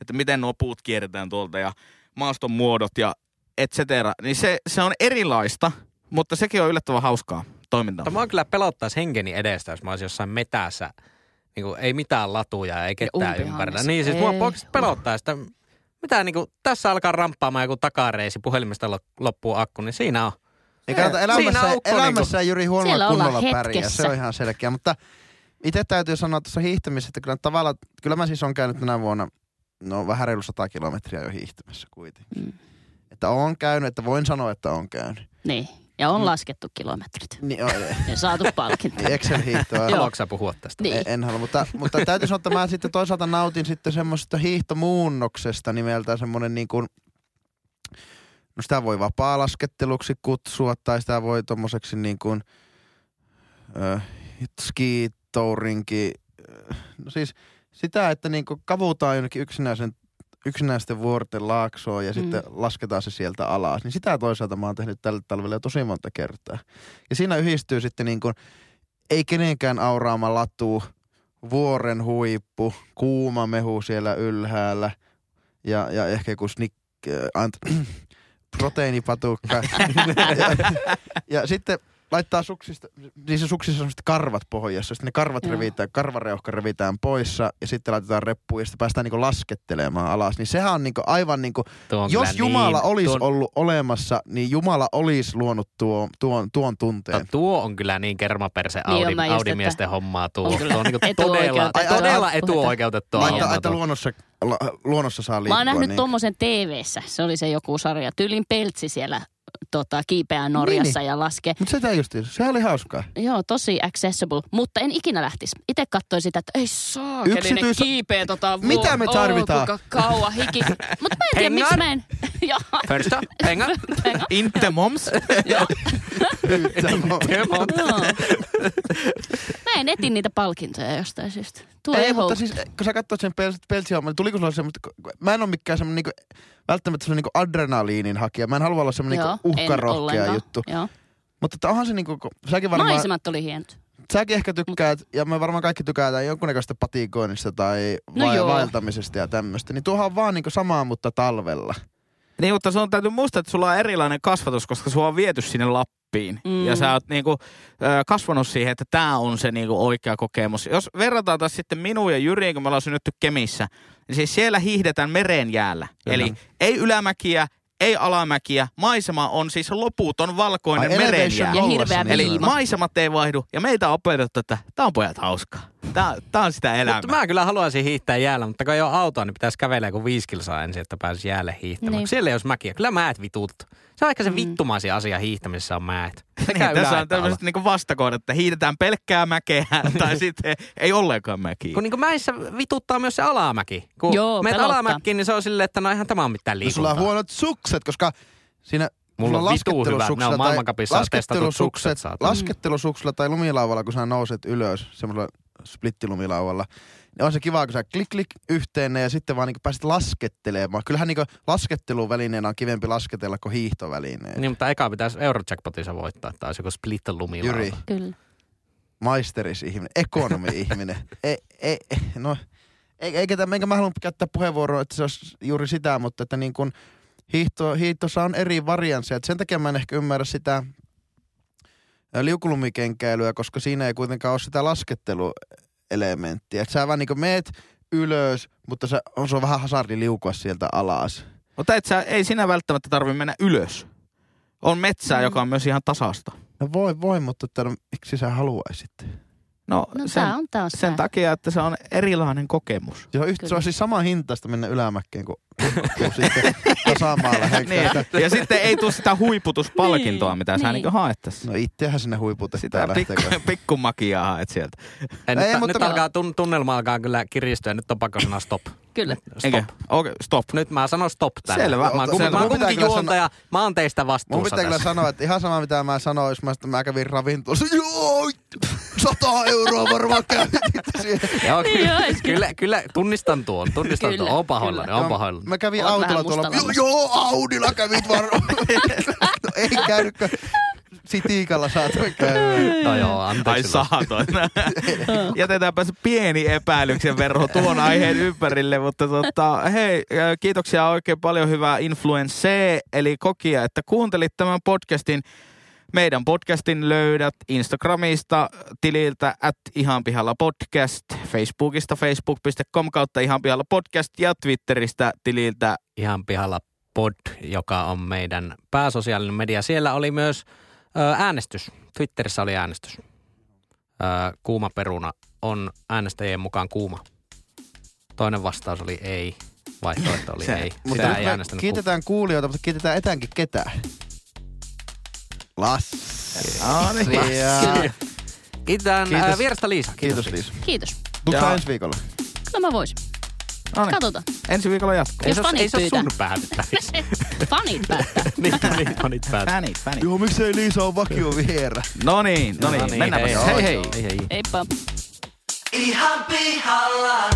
Että miten nuo puut kierretään tuolta ja maaston muodot ja et cetera. Niin se, se on erilaista, mutta sekin on yllättävän hauskaa toimintaa. Mutta mua kyllä pelottaisi henkeni edestä, jos mä olisin jossain metässä. Niin kuin, ei mitään latuja, ei ketään ympärillä. Niin siis mua Ei. oikeasti pelottaa sitä. Mitä niin kuin, tässä alkaa ramppaamaan joku takareisi, puhelimesta lo- loppuu akku, niin siinä on. Ei kannata Siinä elämässä, on ukko elämässä ei Jyri huonolla kunnolla pärjää. Se on ihan selkeä. Mutta itse täytyy sanoa tuossa hiihtämisessä, että kyllä tavallaan, kyllä mä siis on käynyt tänä vuonna, no vähän reilu 100 kilometriä jo hiihtämässä kuitenkin. Mm. Että on käynyt, että voin sanoa, että on käynyt. Niin. Ja on laskettu kilometrit. Niin, on, Ja saatu palkinto. Excel-hiihtoa. Haluatko sä puhua tästä? Niin. En, en halua, mutta, mutta täytyy sanoa, että mä sitten toisaalta nautin sitten semmoisesta hiihtomuunnoksesta nimeltään semmoinen niin kuin, no sitä voi vapaa-lasketteluksi kutsua tai sitä voi tommoseksi niin kuin ö, ski-tourinki, ö, no siis sitä, että niin kuin kavutaan jonnekin yksinäisen yksinäisten vuorten laaksoon ja Mm. sitten lasketaan se sieltä alas. Niin sitä toisaalta mä oon tehnyt tällä talvella jo tosi monta kertaa. Ja siinä yhdistyy sitten niin kuin, ei kenenkään auraama latu, vuoren huippu, kuuma mehu siellä ylhäällä ja, ja ehkä joku snik, äh, ant, proteiinipatukka. ja, ja sitten laittaa suksista, niissä suksissa on sitten karvat pohjassa. Sitten ne karvat Joo. revitään, karvareuhka revitään poissa ja sitten laitetaan reppuun ja sitten päästään niinku laskettelemaan alas. Niin sehän on niinku aivan niinku, Tuo on jos Jumala niin, olisi tuo, on- ollut olemassa, niin Jumala olisi luonut tuo, tuon, tuon tunteen. No, tuo on kyllä niin kermaperse Niin Audi, just, Audimiesten hommaa tuo. on kyllä tuo on niin todella, etuoikeutettua todella etuoikeutettua Niin, että, hommaa että tuo. luonnossa, luonnossa saa liikkua. Mä oon nähnyt niin. tommosen TV-ssä. Se oli se joku sarja. Tyylin peltsi siellä tota, kiipeää Norjassa Niin, ja laskee. Mutta sitä just, se oli hauskaa. Joo, tosi accessible, mutta en ikinä lähtisi. Itse katsoin sitä, että ei saa, Yksityis- kiipeä tota vuo- Mitä me tarvitaan? Oh, kauan hiki. Mutta mä en tiedä, miksi mä en. Joo, Första, pengar. Inte moms. Tema. Joo. Mä en etin niitä palkintoja jostain syystä. Tuo ei, Ei, mutta siis kun sä katsoit sen pel- peltsiohjelman, niin tuliko sulla semmoista, mä en ole mikään semmoinen niinku, välttämättä semmoinen niinku adrenaliinin hakija. Mä en halua olla semmoinen niinku uhkarohkea juttu. Joo. Mutta että onhan se niinku, säkin varmaan, Maisemat oli hienot. säkin ehkä tykkäät, ja me varmaan kaikki tykätään jonkunnäköistä patikoinnista tai No vai- joo. vaeltamisesta ja tämmöistä. Niin tuohan on vaan niinku samaa, mutta talvella. Niin, mutta se on täytyy muistaa, että sulla on erilainen kasvatus, koska sua on viety sinne Lappiin. Mm. Ja sä oot niinku, kasvanut siihen, että tämä on se niinku oikea kokemus. Jos verrataan taas sitten minun ja Jyriin, kun me ollaan synnytty Kemissä, niin siis siellä hiihdetään meren jäällä. Kyllä. Eli ei ylämäkiä, ei alamäkiä. Maisema on siis loputon valkoinen Ai, meren elevation jää. Ja hirveä Eli maisemat ei vaihdu. Ja meitä on opetettu, että tämä on pojat hauskaa. Tää, tää on sitä elämää. Mutta mä kyllä haluaisin hiihtää jäällä, mutta kun ei ole autoa, niin pitäisi kävellä joku viisi kilsaa ensin, että pääsisi jäälle hiihtämään. Niin. Siellä ei olisi mäkiä. Kyllä määt vituttu. Se on ehkä se Mm. vittumaisin asia hiihtämisessä on määt. Se Niin, tässä on tämmöiset niinku vastakohdat, että hiidetään pelkkää mäkeä tai sitten ei ollenkaan mäkiä. Kun niinku mäissä vituttaa myös se alamäki. Kun Joo, meet pelottaa. alamäkiin, niin se on silleen, että no eihän tämä ole mitään No liikuntaa. sulla on huonot sukset, koska siinä Mulla on vitu hyvät. Ne on tai- maailmankapissa testatut sukset laskettelusuksilla tai lumilauvalla, kun sä nouset ylös semmoisella splittilumilauvalla, niin on se kiva, kun sä klik klik yhteen ne ja sitten vaan niinku pääset laskettelemaan. Kyllähän niinku lasketteluvälineenä on kivempi lasketella kuin hiihtovälineen. Niin, mutta eka pitäisi Eurojackpotissa voittaa, että olisi joku split lumilla. Jyri, Kyllä. maisteris-ihminen, ekonomi-ihminen. ei, ei, ei, no, Ei- Eikä, tämä, enkä mä halunnut käyttää puheenvuoroa, että se olisi juuri sitä, mutta että niin kuin hiihto, hiihtossa on eri variansseja. Et sen takia mä en ehkä ymmärrä sitä liukulumikenkäilyä, koska siinä ei kuitenkaan ole sitä lasketteluelementtiä. Että sä vaan niin meet ylös, mutta se on, se on vähän hasardi liukua sieltä alas. Mutta et sä, ei sinä välttämättä tarvitse mennä ylös. On metsää, Mm. joka on myös ihan tasasta. No voi, voi, mutta että, no, miksi sä haluaisit? No, No sen, tää on taas sen takia, että se on erilainen kokemus. Se on, yhtä, se on siis sama hintaista mennä ylämäkkeen kuin, kuin sitten tasamaalla niin. Ja sitten ei tule sitä huiputuspalkintoa, Niin, mitä sä niin. niin haet tässä. No itsehän sinne huiputetaan Sitä pikku, lähteekö. pikkumakiaa haet sieltä. En, Ei, nyt, mutta nyt mä- alkaa, tun, tunnelma alkaa kyllä kiristyä. Nyt on pakko sanoa stop. Kyllä. Stop. Eikö? Okei, okay, stop. Nyt mä sanon stop tänne. Selvä. Mä oon, Selvä. mä oon Mun pitää kumminkin kyllä juontaja. Mä oon teistä Mun vastuussa pitää kyllä tässä. sanoa, että ihan sama mitä mä sanoin, jos mä, mä kävin ravintolassa. Joo, 100 euroa varmaan käytin. Joo, Niin kyllä, ois. kyllä, kyllä, tunnistan tuon, tunnistan Kyllä, tuon. Oon pahoillani, kyllä. oon pahoillani. Mä kävin Oot autolla tuolla. Joo, joo, Audilla kävit varmaan. no, ei käynytkö. Sitiikalla saatoin käydä. No joo, Ai anteeksi. saatoin. Jätetäänpä se pieni epäilyksen verho tuon aiheen ympärille, mutta tota, hei, kiitoksia oikein paljon hyvää Influence eli kokia, että kuuntelit tämän podcastin. Meidän podcastin löydät Instagramista tililtä at ihan pihalla podcast, Facebookista facebook.com kautta ihan pihalla podcast ja Twitteristä tililtä Ihan pihalla pod, joka on meidän pääsosiaalinen media. Siellä oli myös äänestys. Twitterissä oli äänestys. Ö, kuuma peruna on äänestäjien mukaan kuuma. Toinen vastaus oli ei. Vaihtoehto oli Se- ei. Mutta Sitä nyt ei äänestänyt kiitetään kuulijoita, mutta kiitetään etäänkin ketään. Lassi. No niin. Kiitos. Kiitos. vierasta Liisa. Kiitos Liisa. Kiitos. Tuutko Ja- ensi viikolla? Kyllä mä voisin. No niin. Katsotaan. Ensi viikolla jatkuu. Ei Jos se, ole- fanit ei se ole sun päätettävissä. Fanit päättää. niin, niin, on niitä päätä. Fänit, fänit. Joo, miksei Liisa on vakio viera? No niin, no niin, mennäänpä. hei, Hei hei. hei, hei. Heippa. Ihan pihalla.